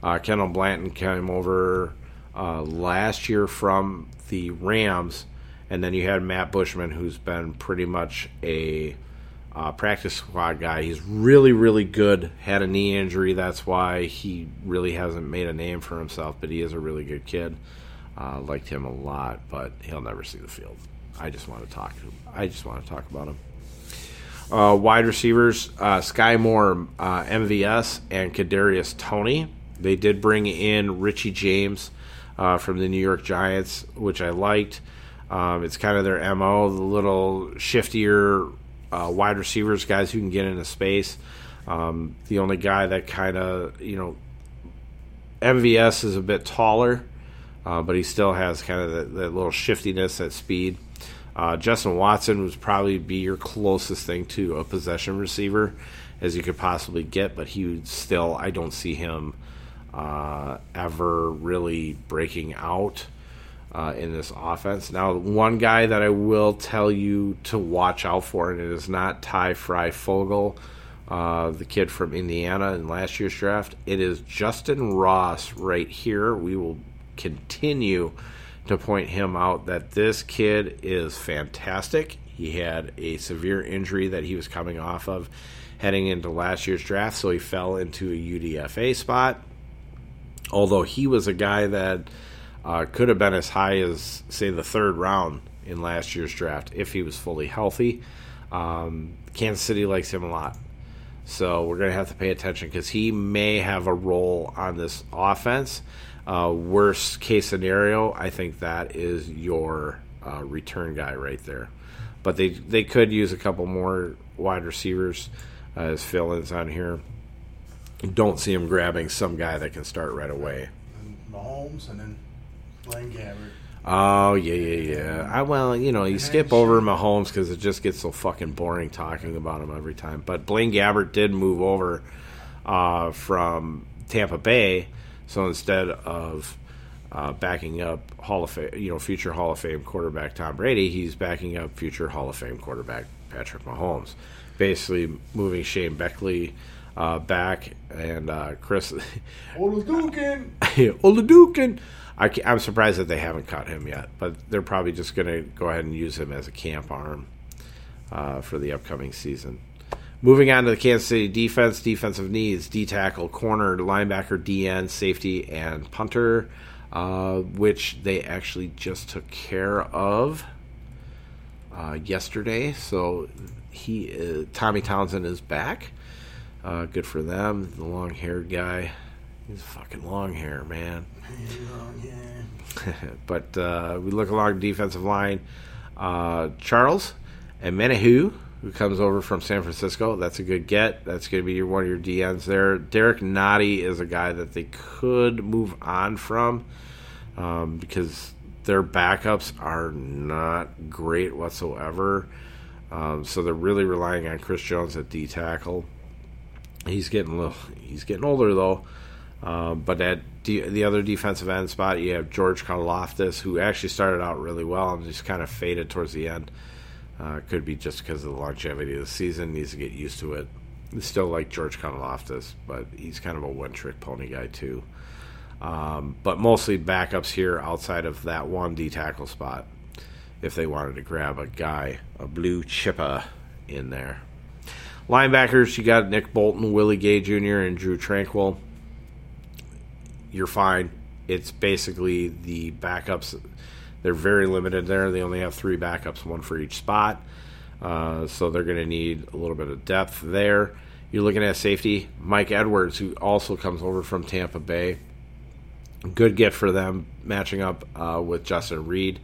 Uh, Kendall Blanton came over uh, last year from the Rams, and then you had Matt Bushman, who's been pretty much a uh, practice squad guy. He's really, really good. Had a knee injury, that's why he really hasn't made a name for himself. But he is a really good kid. Uh, liked him a lot, but he'll never see the field. I just want to talk. I just want to talk about him. Uh, wide receivers: uh, Skyy Moore, uh, MVS, and Kadarius Toney. They did bring in Richie James uh, from the New York Giants, which I liked. Um, it's kind of their mo, the little shiftier uh, wide receivers, guys who can get into space. Um, the only guy that kind of you know, MVS is a bit taller, uh, but he still has kind of that, that little shiftiness, that speed. Uh, Justin Watson would probably be your closest thing to a possession receiver as you could possibly get, but he would still, I don't see him uh, ever really breaking out uh, in this offense. Now, one guy that I will tell you to watch out for, and it is not Ty Fryfogle, uh, the kid from Indiana in last year's draft. It is Justin Ross right here. We will continue to point him out that this kid is fantastic. He had a severe injury that he was coming off of heading into last year's draft, so he fell into a UDFA spot. Although he was a guy that uh, could have been as high as, say, the third round in last year's draft if he was fully healthy. Um, Kansas City likes him a lot. So we're going to have to pay attention because he may have a role on this offense. Uh, worst case scenario, I think that is your uh, return guy right there. But they they could use a couple more wide receivers uh, as fill-ins on here. Don't see him grabbing some guy that can start right away. And Mahomes and then Blaine Gabbert. Oh yeah, yeah, yeah. I well, you know, you skip over Mahomes because it just gets so fucking boring talking about him every time. But Blaine Gabbert did move over uh, from Tampa Bay so instead of uh, backing up Hall of Fame, you know, future Hall of Fame quarterback Tom Brady, he's backing up future Hall of Fame quarterback Patrick Mahomes. Basically, moving Shane Buechele uh, back and uh, Chris Oladokun. Oladokun. I, am surprised that they haven't caught him yet, but they're probably just going to go ahead and use him as a camp arm uh, for the upcoming season. Moving on to the Kansas City defense, defensive needs, D tackle, corner, linebacker, DN, safety, and punter, uh, which they actually just took care of uh, yesterday. So he, is, Tommy Townsend is back. Uh, good for them. The long haired guy. He's fucking long hair, man. Long hair. but uh, we look along the defensive line. Uh, Charles Omenihu who comes over from San Francisco. That's a good get. That's going to be one of your DNs there. Derrick Nnadi is a guy that they could move on from um, because their backups are not great whatsoever. Um, so they're really relying on Chris Jones at D tackle. He's getting little, he's getting older though. Um, but at the other defensive end spot, you have George Karlaftis, who actually started out really well and just kind of faded towards the end. Uh, could be just because of the longevity of the season. Needs to get used to it. Still like George Karlaftis, but he's kind of a one-trick pony guy too. Um, but mostly backups here outside of that one D tackle spot. If they wanted to grab a guy, a blue chipper in there. Linebackers, you got Nick Bolton, Willie Gay Jr., and Drue Tranquill. You're fine. It's basically the backups they're very limited there. They only have three backups, one for each spot. Uh, so they're going to need a little bit of depth there. You're looking at safety Mike Edwards, who also comes over from Tampa Bay. Good get for them, matching up uh, with Justin Reid.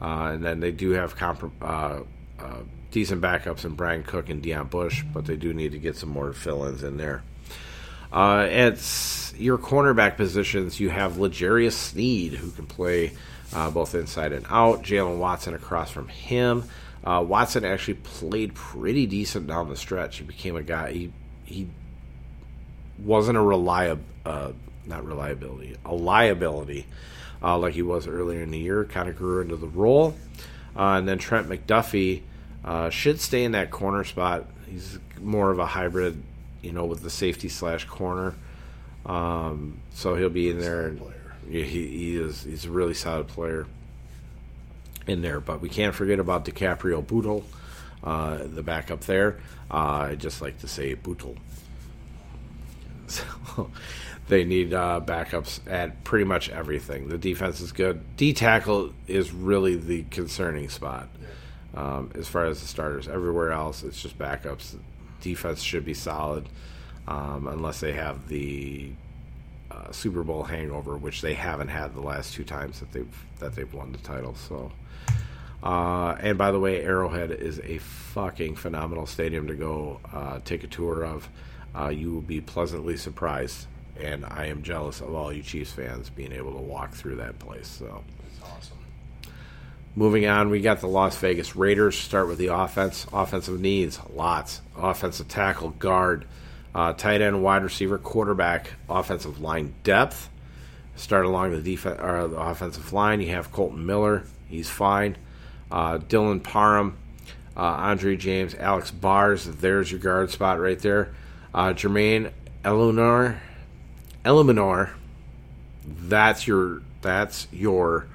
Uh, and then they do have comp- uh, uh, decent backups in Bryan Cook and Deon Bush, but they do need to get some more fill ins in there. Uh, at your cornerback positions, you have L'Jarius Sneed, who can play uh, both inside and out. Jaylen Watson across from him. Uh, Watson actually played pretty decent down the stretch. He became a guy. He he wasn't a reliable, uh, not reliability, a liability uh, like he was earlier in the year. Kind of grew into the role, uh, and then Trent McDuffie uh, should stay in that corner spot. He's more of a hybrid, you know, with the safety slash corner. Um, so he'll be in there. And, he, he is he's a really solid player in there. But we can't forget about DiCaprio Bootle, uh, the backup there. Uh, I just like to say Bootle. So they need uh, backups at pretty much everything. The defense is good. D tackle is really the concerning spot um, as far as the starters. Everywhere else, it's just backups. Defense should be solid um, unless they have the uh, Super Bowl hangover, which they haven't had the last two times that they've that they've won the title. So. Uh, and by the way, Arrowhead is a fucking phenomenal stadium to go uh, take a tour of. Uh, you will be pleasantly surprised, and I am jealous of all you Chiefs fans being able to walk through that place. So, awesome. Moving on, we got the Las Vegas Raiders. Start with the offense. Offensive needs, lots. Offensive tackle, guard, uh, tight end, wide receiver, quarterback, offensive line depth. Start along the defense or the offensive line. You have Kolton Miller. He's fine. Uh, Dylan Parham, uh, Andre James, Alex Bars. There's your guard spot right there. Uh, Jermaine Eluemunor, Eluemunor. That's your that's your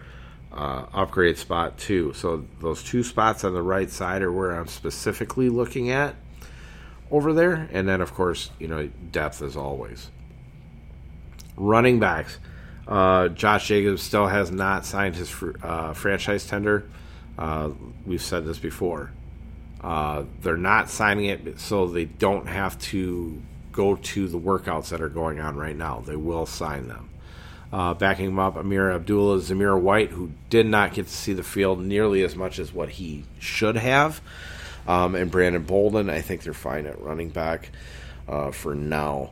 uh, upgrade spot too. So those two spots on the right side are where I'm specifically looking at over there, and then of course you know depth as always. Running backs. Uh, Josh Jacobs still has not signed his fr- uh, franchise tender. Uh, we've said this before. Uh, they're not signing it so they don't have to go to the workouts that are going on right now. They will sign them. Uh, backing him up, Ameer Abdullah, Zamir White, who did not get to see the field nearly as much as what he should have, um, and Brandon Bolden. I think they're fine at running back uh, for now.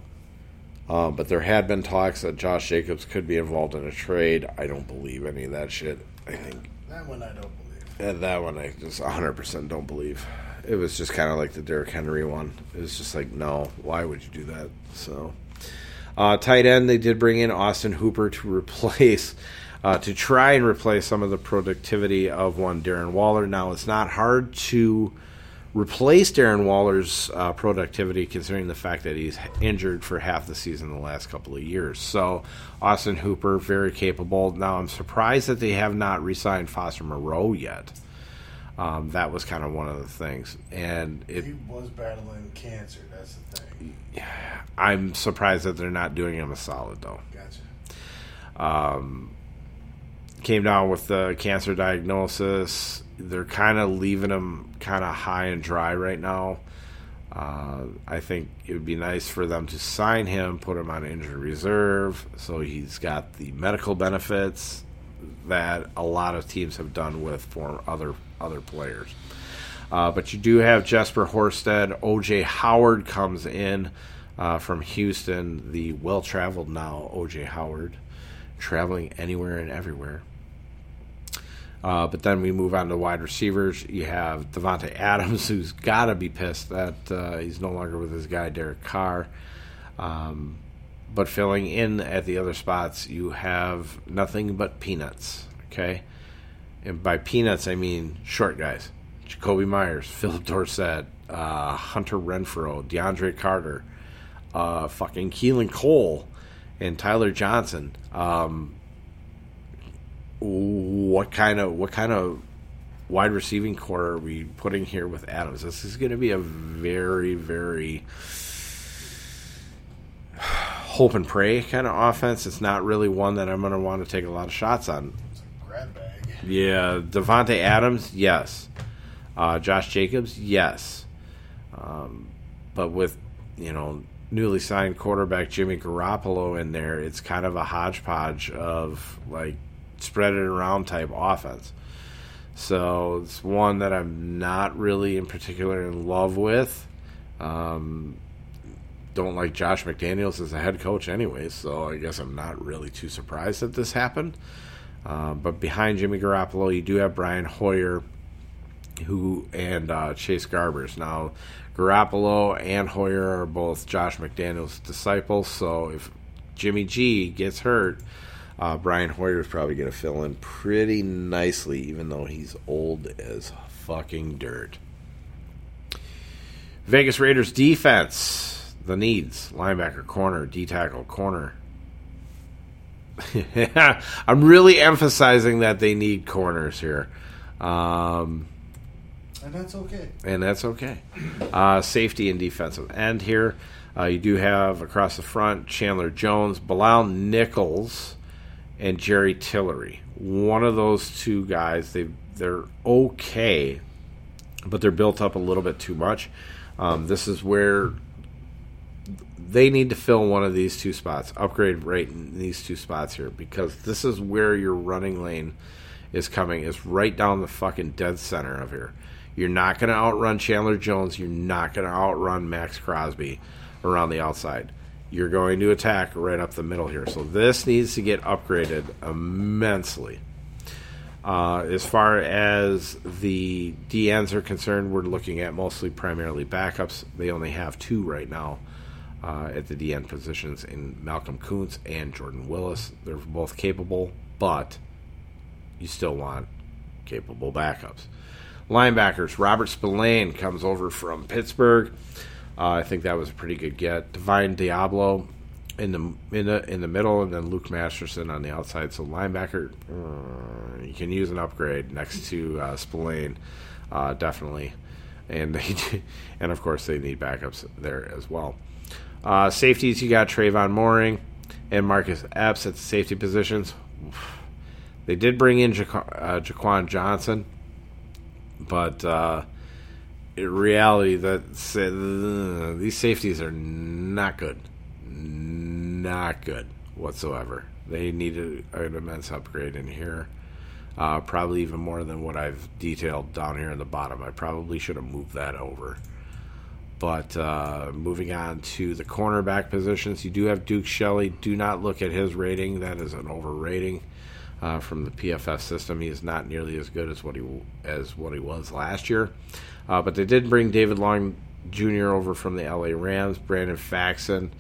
Uh, but there had been talks that Josh Jacobs could be involved in a trade. I don't believe any of that shit. I think That one I don't believe. and that one I just 100% don't believe. It was just kind of like the Derrick Henry one. It was just like, no, why would you do that? So, uh, tight end, they did bring in Austin Hooper to replace, uh, to try and replace some of the productivity of one Darren Waller. Now, it's not hard to replace Darren Waller's uh, productivity considering the fact that he's injured for half the season the last couple of years. So, Austin Hooper, very capable. Now, I'm surprised that they have not re signed Foster Moreau yet. Um, that was kind of one of the things, and it, He was battling cancer. That's the thing. I'm surprised that they're not doing him a solid though. Gotcha. Came down with the cancer diagnosis. They're kind of leaving him kind of high and dry right now. Uh, I think it would be nice for them to sign him, put him on injured reserve, so he's got the medical benefits that a lot of teams have done with for other other players. Uh, but you do have Jesper Horsted. OJ Howard comes in uh, from Houston, the well traveled now OJ Howard, traveling anywhere and everywhere. Uh, but then we move on to wide receivers. You have Davante Adams, who's got to be pissed that uh, he's no longer with his guy Derek Carr. Um, but filling in at the other spots, you have nothing but peanuts. Okay, and by peanuts I mean short guys: Jakobi Meyers, Philip Dorsett, uh, Hunter Renfrow, DeAndre Carter, uh, fucking Keelan Cole, and Tyler Johnson. Um, what kind of what kind of wide receiving core are we putting here with Adams? This is going to be a very very hope and pray kind of offense. It's not really one that I'm going to want to take a lot of shots on. It's a grab bag. Yeah, Davante Adams, yes. Uh, Josh Jacobs, yes. Um, but with you know, newly signed quarterback Jimmy Garoppolo in there, it's kind of a hodgepodge of like spread it around type offense. So it's one that I'm not really in particular in love with. Um, don't like Josh McDaniels as a head coach, anyway, So I guess I'm not really too surprised that this happened. Uh, but behind Jimmy Garoppolo, you do have Brian Hoyer, who and uh, Chase Garbers. Now, Garoppolo and Hoyer are both Josh McDaniels' disciples. So if Jimmy G gets hurt, uh, Brian Hoyer is probably going to fill in pretty nicely, even though he's old as fucking dirt. Vegas Raiders defense. The needs linebacker, corner, D tackle, corner. I'm really emphasizing that they need corners here. Um, and that's okay. And that's okay. Uh, safety and defensive end here. Uh, you do have across the front Chandler Jones, Bilal Nichols, and Jerry Tillery. One of those two guys, they they're okay, but they're built up a little bit too much. Um, this is where they need to fill one of these two spots, upgrade right in these two spots here, because this is where your running lane is coming, is right down the fucking dead center of here. You're not going to outrun Chandler Jones. You're not going to outrun Maxx Crosby around the outside. You're going to attack right up the middle here. So this needs to get upgraded immensely. Uh, as far as the DNs are concerned, we're looking at mostly primarily backups. They only have two right now uh, at the DN positions in Malcolm Koonce and Jordan Willis. They're both capable, but you still want capable backups. Linebackers, Robert Spillane comes over from Pittsburgh. Uh, I think that was a pretty good get. Divine Deablo in the in the in the middle, and then Luke Masterson on the outside. So linebacker, uh, you can use an upgrade next to uh, Spillane, uh, definitely, and they and of course they need backups there as well. Uh, safeties, you got Tre'von Moehrig and Marcus Epps at the safety positions. They did bring in Jaquan, uh, Jaquan Johnson, but uh, in reality, that uh, these safeties are not good, not good whatsoever. They need an immense upgrade in here. Uh, probably even more than what I've detailed down here in the bottom. I probably should have moved that over. But uh, moving on to the cornerback positions, you do have Duke Shelley. Do not look at his rating; that is an overrating uh, from the PFF system. He is not nearly as good as what he as what he was last year. Uh, but they did bring David Long Jr. over from the LA Rams. Brandon Facyson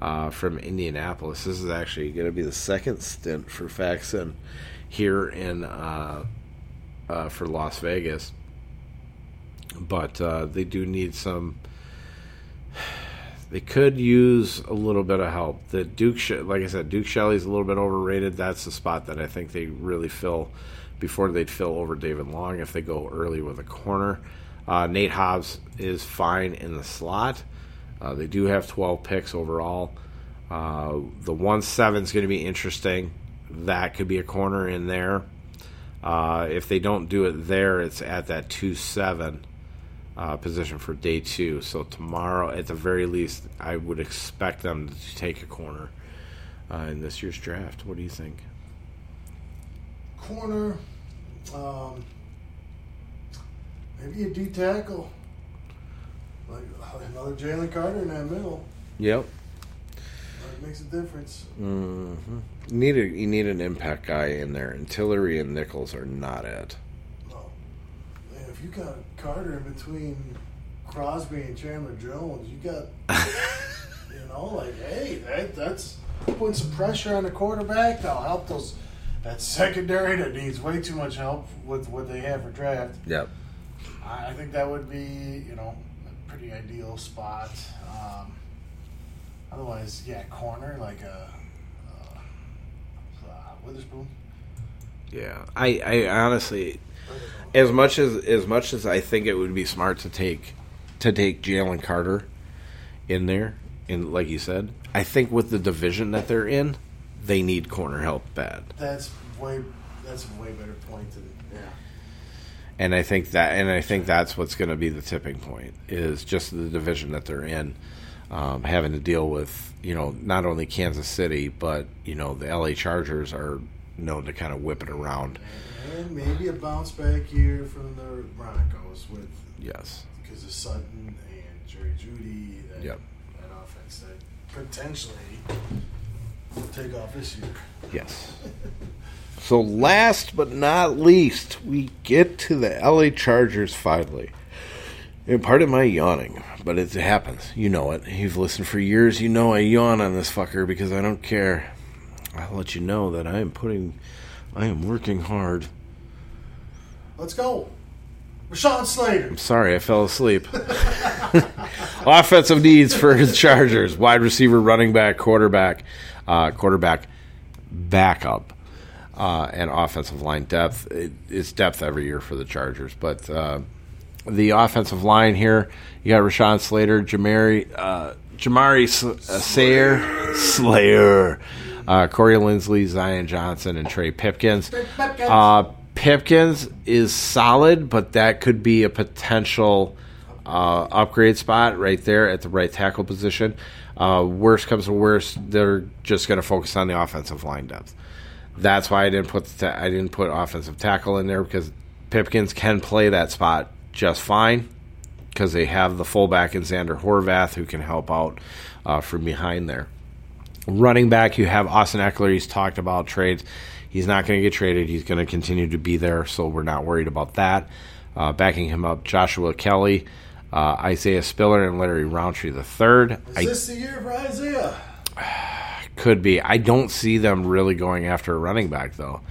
uh, from Indianapolis. This is actually going to be the second stint for Facyson here in uh, uh, for Las Vegas. But uh, they do need some they could use a little bit of help. The Duke, like I said, Duke Shelley's a little bit overrated. That's the spot that I think they really fill before they'd fill over David Long if they go early with a corner. Uh, Nate Hobbs is fine in the slot. Uh, they do have 12 picks overall. Uh, the 1 7 is going to be interesting. That could be a corner in there. Uh, if they don't do it there, it's at that 2 7 uh, position for day two. So tomorrow, at the very least, I would expect them to take a corner uh, in this year's draft. What do you think? Corner, um, maybe a D tackle, like another Jalen Carter in that middle. Yep. That makes a difference. Mm-hmm. You need a you need an impact guy in there, and Tillery and Nichols are not it if you got Carter in between Crosby and Chandler Jones, you got, you know, like, hey, that, that's putting some pressure on the quarterback. That'll help those that secondary that needs way too much help with what they have for draft. Yep. I think that would be, you know, a pretty ideal spot. Um, otherwise, yeah, corner like a, a, a Witherspoon. Yeah, I, I honestly, as much as as much as I think it would be smart to take to take Jalen Carter in there, and like you said, I think with the division that they're in, they need corner help bad. That's way that's a way better point than yeah. and I think that and I think that's what's going to be the tipping point is just the division that they're in, um, having to deal with you know not only Kansas City but you know the LA Chargers are known to kind of whip it around. And maybe a bounce back year from the Broncos with Yes. because of Sutton and Jerry Jeudy. That, Yep. that offense that potentially will take off this year. Yes. So last but not least, we get to the LA Chargers finally. And part of my yawning, but it happens. You know it. You've listened for years. You know I yawn on this fucker because I don't care. I'll let you know that I am putting, I am working hard. Let's go. Rashawn Slater. I'm sorry, I fell asleep. Offensive needs for the Chargers: wide receiver, running back, quarterback, uh, quarterback, backup, uh, and offensive line depth. It, it's depth every year for the Chargers, but uh, the offensive line here, you got Rashawn Slater, Jamaree, uh, Jamaree S- uh, Sayer, Slayer, uh, Corey Linsley, Zion Johnson, and Trey Pipkins. Uh, Pipkins is solid, but that could be a potential uh, upgrade spot right there at the right tackle position. Uh, worst comes to worst, they're just going to focus on the offensive line depth. That's why I didn't put ta- I didn't put offensive tackle in there because Pipkins can play that spot just fine because they have the fullback in Zander Horvath who can help out uh, from behind there. Running back, you have Austin Ekeler. He's talked about trades. He's not going to get traded. He's going to continue to be there, so we're not worried about that. Uh, backing him up, Joshua Kelley, uh, Isaiah Spiller, and Larry Rountree the third. Is I this the year for Isaiah? could be. I don't see them really going after a running back though.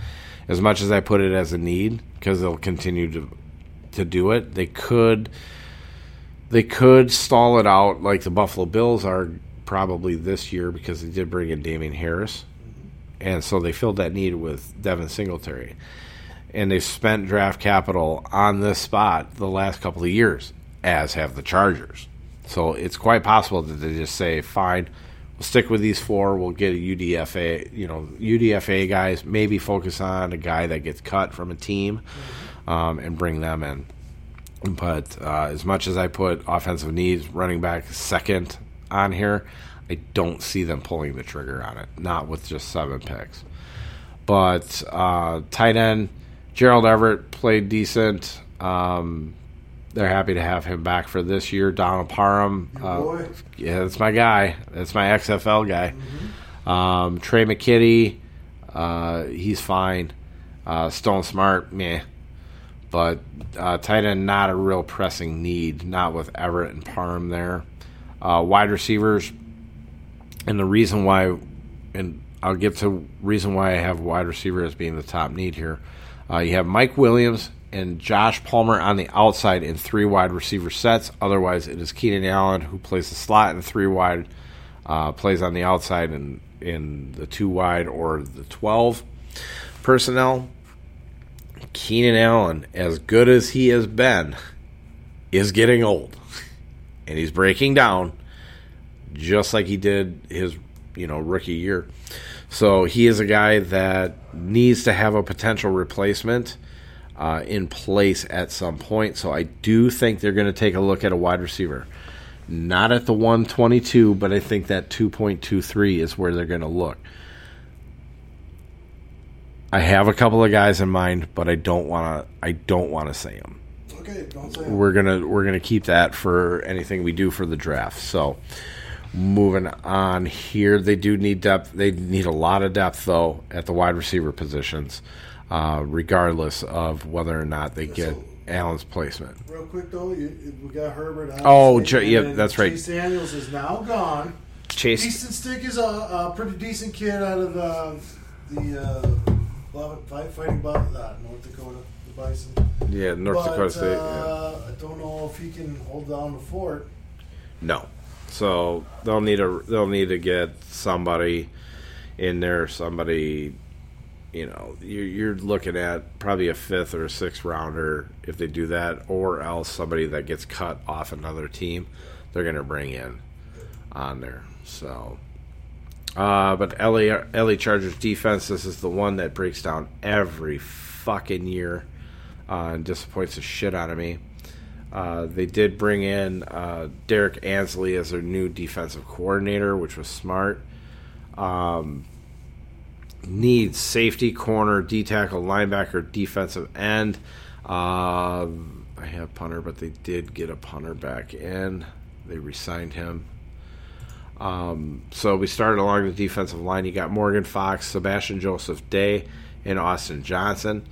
As much as I put it as a need, because they'll continue to to do it, they could they could stall it out like the Buffalo Bills are probably this year because they did bring in Damien Harris, and so they filled that need with Devin Singletary, and they've spent draft capital on this spot the last couple of years, as have the Chargers. So it's quite possible that they just say, "Fine, we'll stick with these four. We'll get a UDFA, you know, UDFA guys. Maybe focus on a guy that gets cut from a team, um, and bring them in." But uh, as much as I put offensive needs, running back second on here, I don't see them pulling the trigger on it. Not with just seven picks. But uh, tight end Gerald Everett played decent. Um, they're happy to have him back for this year. Donald Parham, uh, yeah, that's my guy. That's my XFL guy. Um, Tre' McKitty, uh, he's fine. Uh, Stone Smartt, meh. But uh, tight end, not a real pressing need. Not with Everett and Parham there. Uh, wide receivers, and the reason why, and I'll get to reason why I have wide receiver as being the top need here. Uh, you have Mike Williams and Josh Palmer on the outside in three wide receiver sets. Otherwise, it is Keenan Allen who plays the slot in three wide, uh, plays on the outside in in the two wide or the twelve personnel. Keenan Allen, as good as he has been, is getting old, and he's breaking down, just like he did his you know rookie year. So he is a guy that needs to have a potential replacement uh, in place at some point. So I do think they're going to take a look at a wide receiver. Not at the 122, but I think that 2.23 is where they're going to look. I have a couple of guys in mind, but I don't want to. I don't want to say them. Okay, don't say. We're gonna we're gonna keep that for anything we do for the draft. So moving on here, they do need depth. They need a lot of depth though at the wide receiver positions, uh, regardless of whether or not they get So- Allen's placement. Real quick though, you, we got Herbert. Oh, J- yeah, that's right. Chase Daniels is now gone. Chase, Easton Stick is a, a pretty decent kid out of the the uh, fighting about uh, North Dakota, Bison. yeah, North but, Dakota State. yeah. Uh, I don't know if he can hold down the fort. No. So they'll need a they'll need to get somebody in there, somebody you know, you're, you're looking at probably a fifth or a sixth rounder if they do that, or else somebody that gets cut off another team, they're going to bring in on there. So, uh, but LA, LA Chargers defense, this is the one that breaks down every fucking year. Uh, and disappoints the shit out of me. Uh, they did bring in uh, Derrick Ansley as their new defensive coordinator, which was smart. Um, needs safety, corner, D tackle, linebacker, defensive end. Uh, I have punter, but they did get a punter back in. They resigned him. Um, so we started along the defensive line. You got Morgan Fox, Sebastian Joseph Day, and Austin Johnson.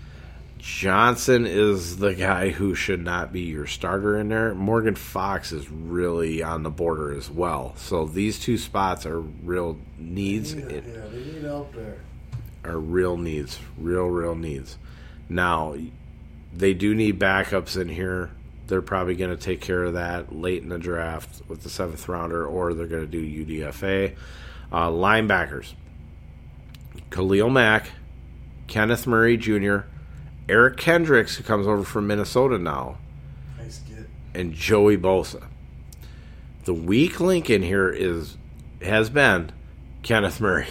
Johnson is the guy who should not be your starter in there. Morgan Fox is really on the border as well. So these two spots are real needs. Yeah, yeah, they need help there. Are real needs, real real needs. Now, they do need backups in here. They're probably going to take care of that late in the draft with the seventh rounder, or they're going to do UDFA. Uh, linebackers: Khalil Mack, Kenneth Murray Jr., Eric Kendricks, who comes over from Minnesota now, Nice get. and Joey Bosa. The weak link in here is has been Kenneth Murray.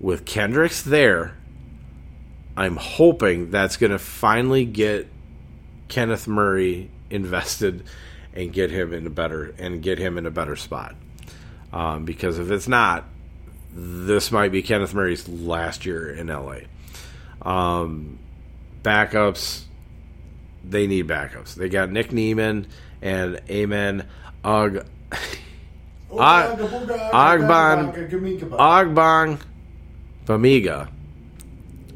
With Kendricks there, I'm hoping that's going to finally get Kenneth Murray invested and get him in a better and get him in a better spot. Um, because if it's not, this might be Kenneth Murray's last year in LA. Um, backups, they need backups. They got Nick Niemann and Amen Ugg. Og- Ogban- Ogbong Bamiga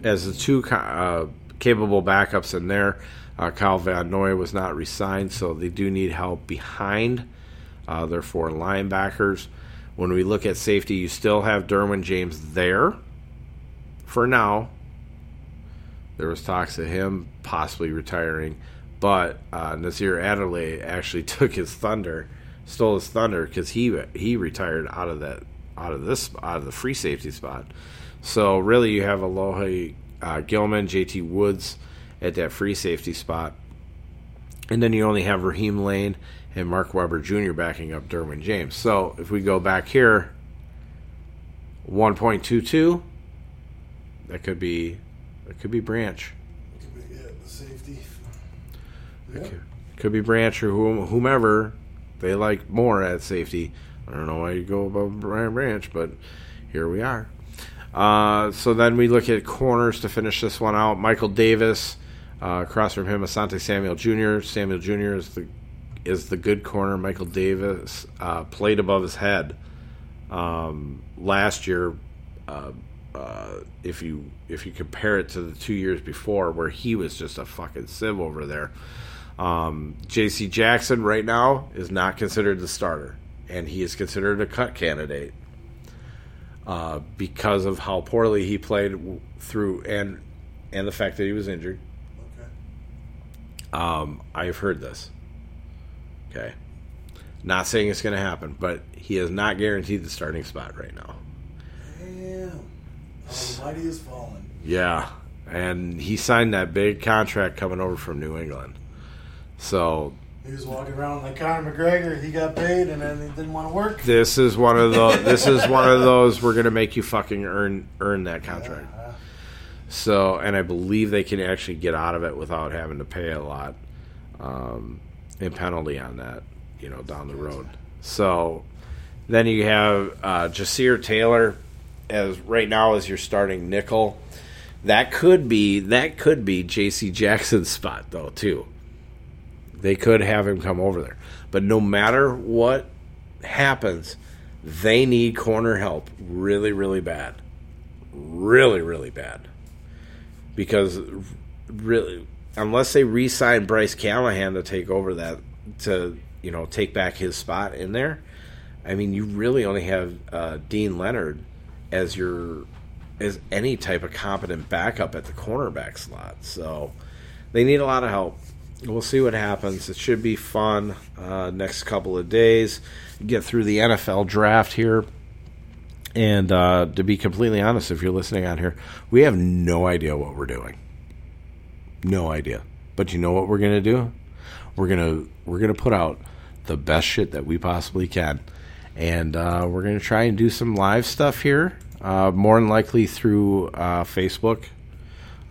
as the two uh, capable backups in there. Uh, Kyle Van Noy was not resigned, so they do need help behind uh, their four linebackers. When we look at safety, you still have Derwin James there for now. There was talks of him possibly retiring, but uh, Nasir Adderley actually took his thunder, stole his thunder because he he retired out of that out of this out of the free safety spot. So really, you have Alohi uh, Gilman, JT Woods at that free safety spot, and then you only have Raheem Layne and Mark Weber Jr. backing up Derwin James. So if we go back here, one point two two, that could be that could be Branch. Yeah, the safety. It could, could be Branch or whomever they like more at safety. I don't know why you go above Brian Branch, but here we are. Uh, so then we look at corners to finish this one out. Michael Davis, uh, across from him, Asante Samuel Jr. Samuel Jr. is the is the good corner. Michael Davis uh, played above his head um, last year. Uh, uh, if you if you compare it to the two years before, where he was just a fucking sieve over there. Um, J.C. Jackson right now is not considered the starter, and he is considered a cut candidate uh, because of how poorly he played through and and the fact that he was injured. Okay. Um, I've heard this. Okay, not saying it's going to happen, but he is not guaranteed the starting spot right now. Damn. Oh, the mighty has fallen. Yeah, and he signed that big contract coming over from New England. So He was walking around like Conor McGregor. He got paid and then he didn't want to work. this is one of the this is one of those we're going to make you fucking earn earn that contract. Yeah. So, and I believe they can actually get out of it without having to pay a lot um, in penalty on that, you know, down the road. So, then you have uh, Ja'Sir Taylor as right now as your starting nickel. That could be that could be J.C. Jackson's spot though too. They could have him come over there, but no matter what happens, they need corner help really, really bad, really, really bad because really unless they re-sign Bryce Callahan to take over that to you know take back his spot in there, I mean you really only have uh, Deane Leonard as your as any type of competent backup at the cornerback slot. So they need a lot of help. We'll see what happens. It should be fun uh, next couple of days. Get through the NFL draft here. And uh, to be completely honest, if you're listening on here, we have no idea what we're doing. No idea. But you know what we're gonna do? We're gonna we're gonna put out the best shit that we possibly can, and uh, we're gonna try and do some live stuff here. Uh, more than likely through uh, Facebook.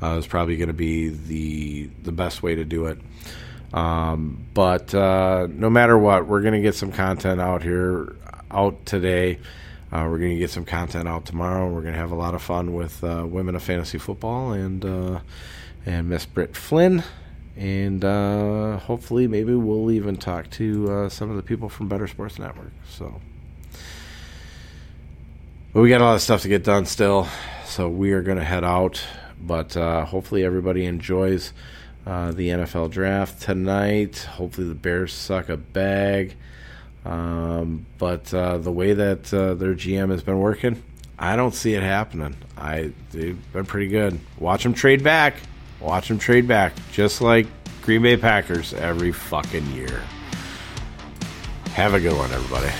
uh, is probably going to be the the best way to do it. Um, but uh, no matter what, we're going to get some content out here out today. Uh, we're going to get some content out tomorrow. We're going to have a lot of fun with women of fantasy football and and Miss Britt Flynn, and uh, hopefully maybe we'll even talk to uh, some of the people from Better Sports Network. So, but we got a lot of stuff to get done still, so we are going to head out. But uh, hopefully everybody enjoys uh, the NFL draft tonight. Hopefully the Bears suck a bag. Um, but uh, the way that uh, their GM has been working, I don't see it happening. I they've been pretty good. Watch them trade back. Watch them trade back, just like Green Bay Packers every fucking year. Have a good one, everybody.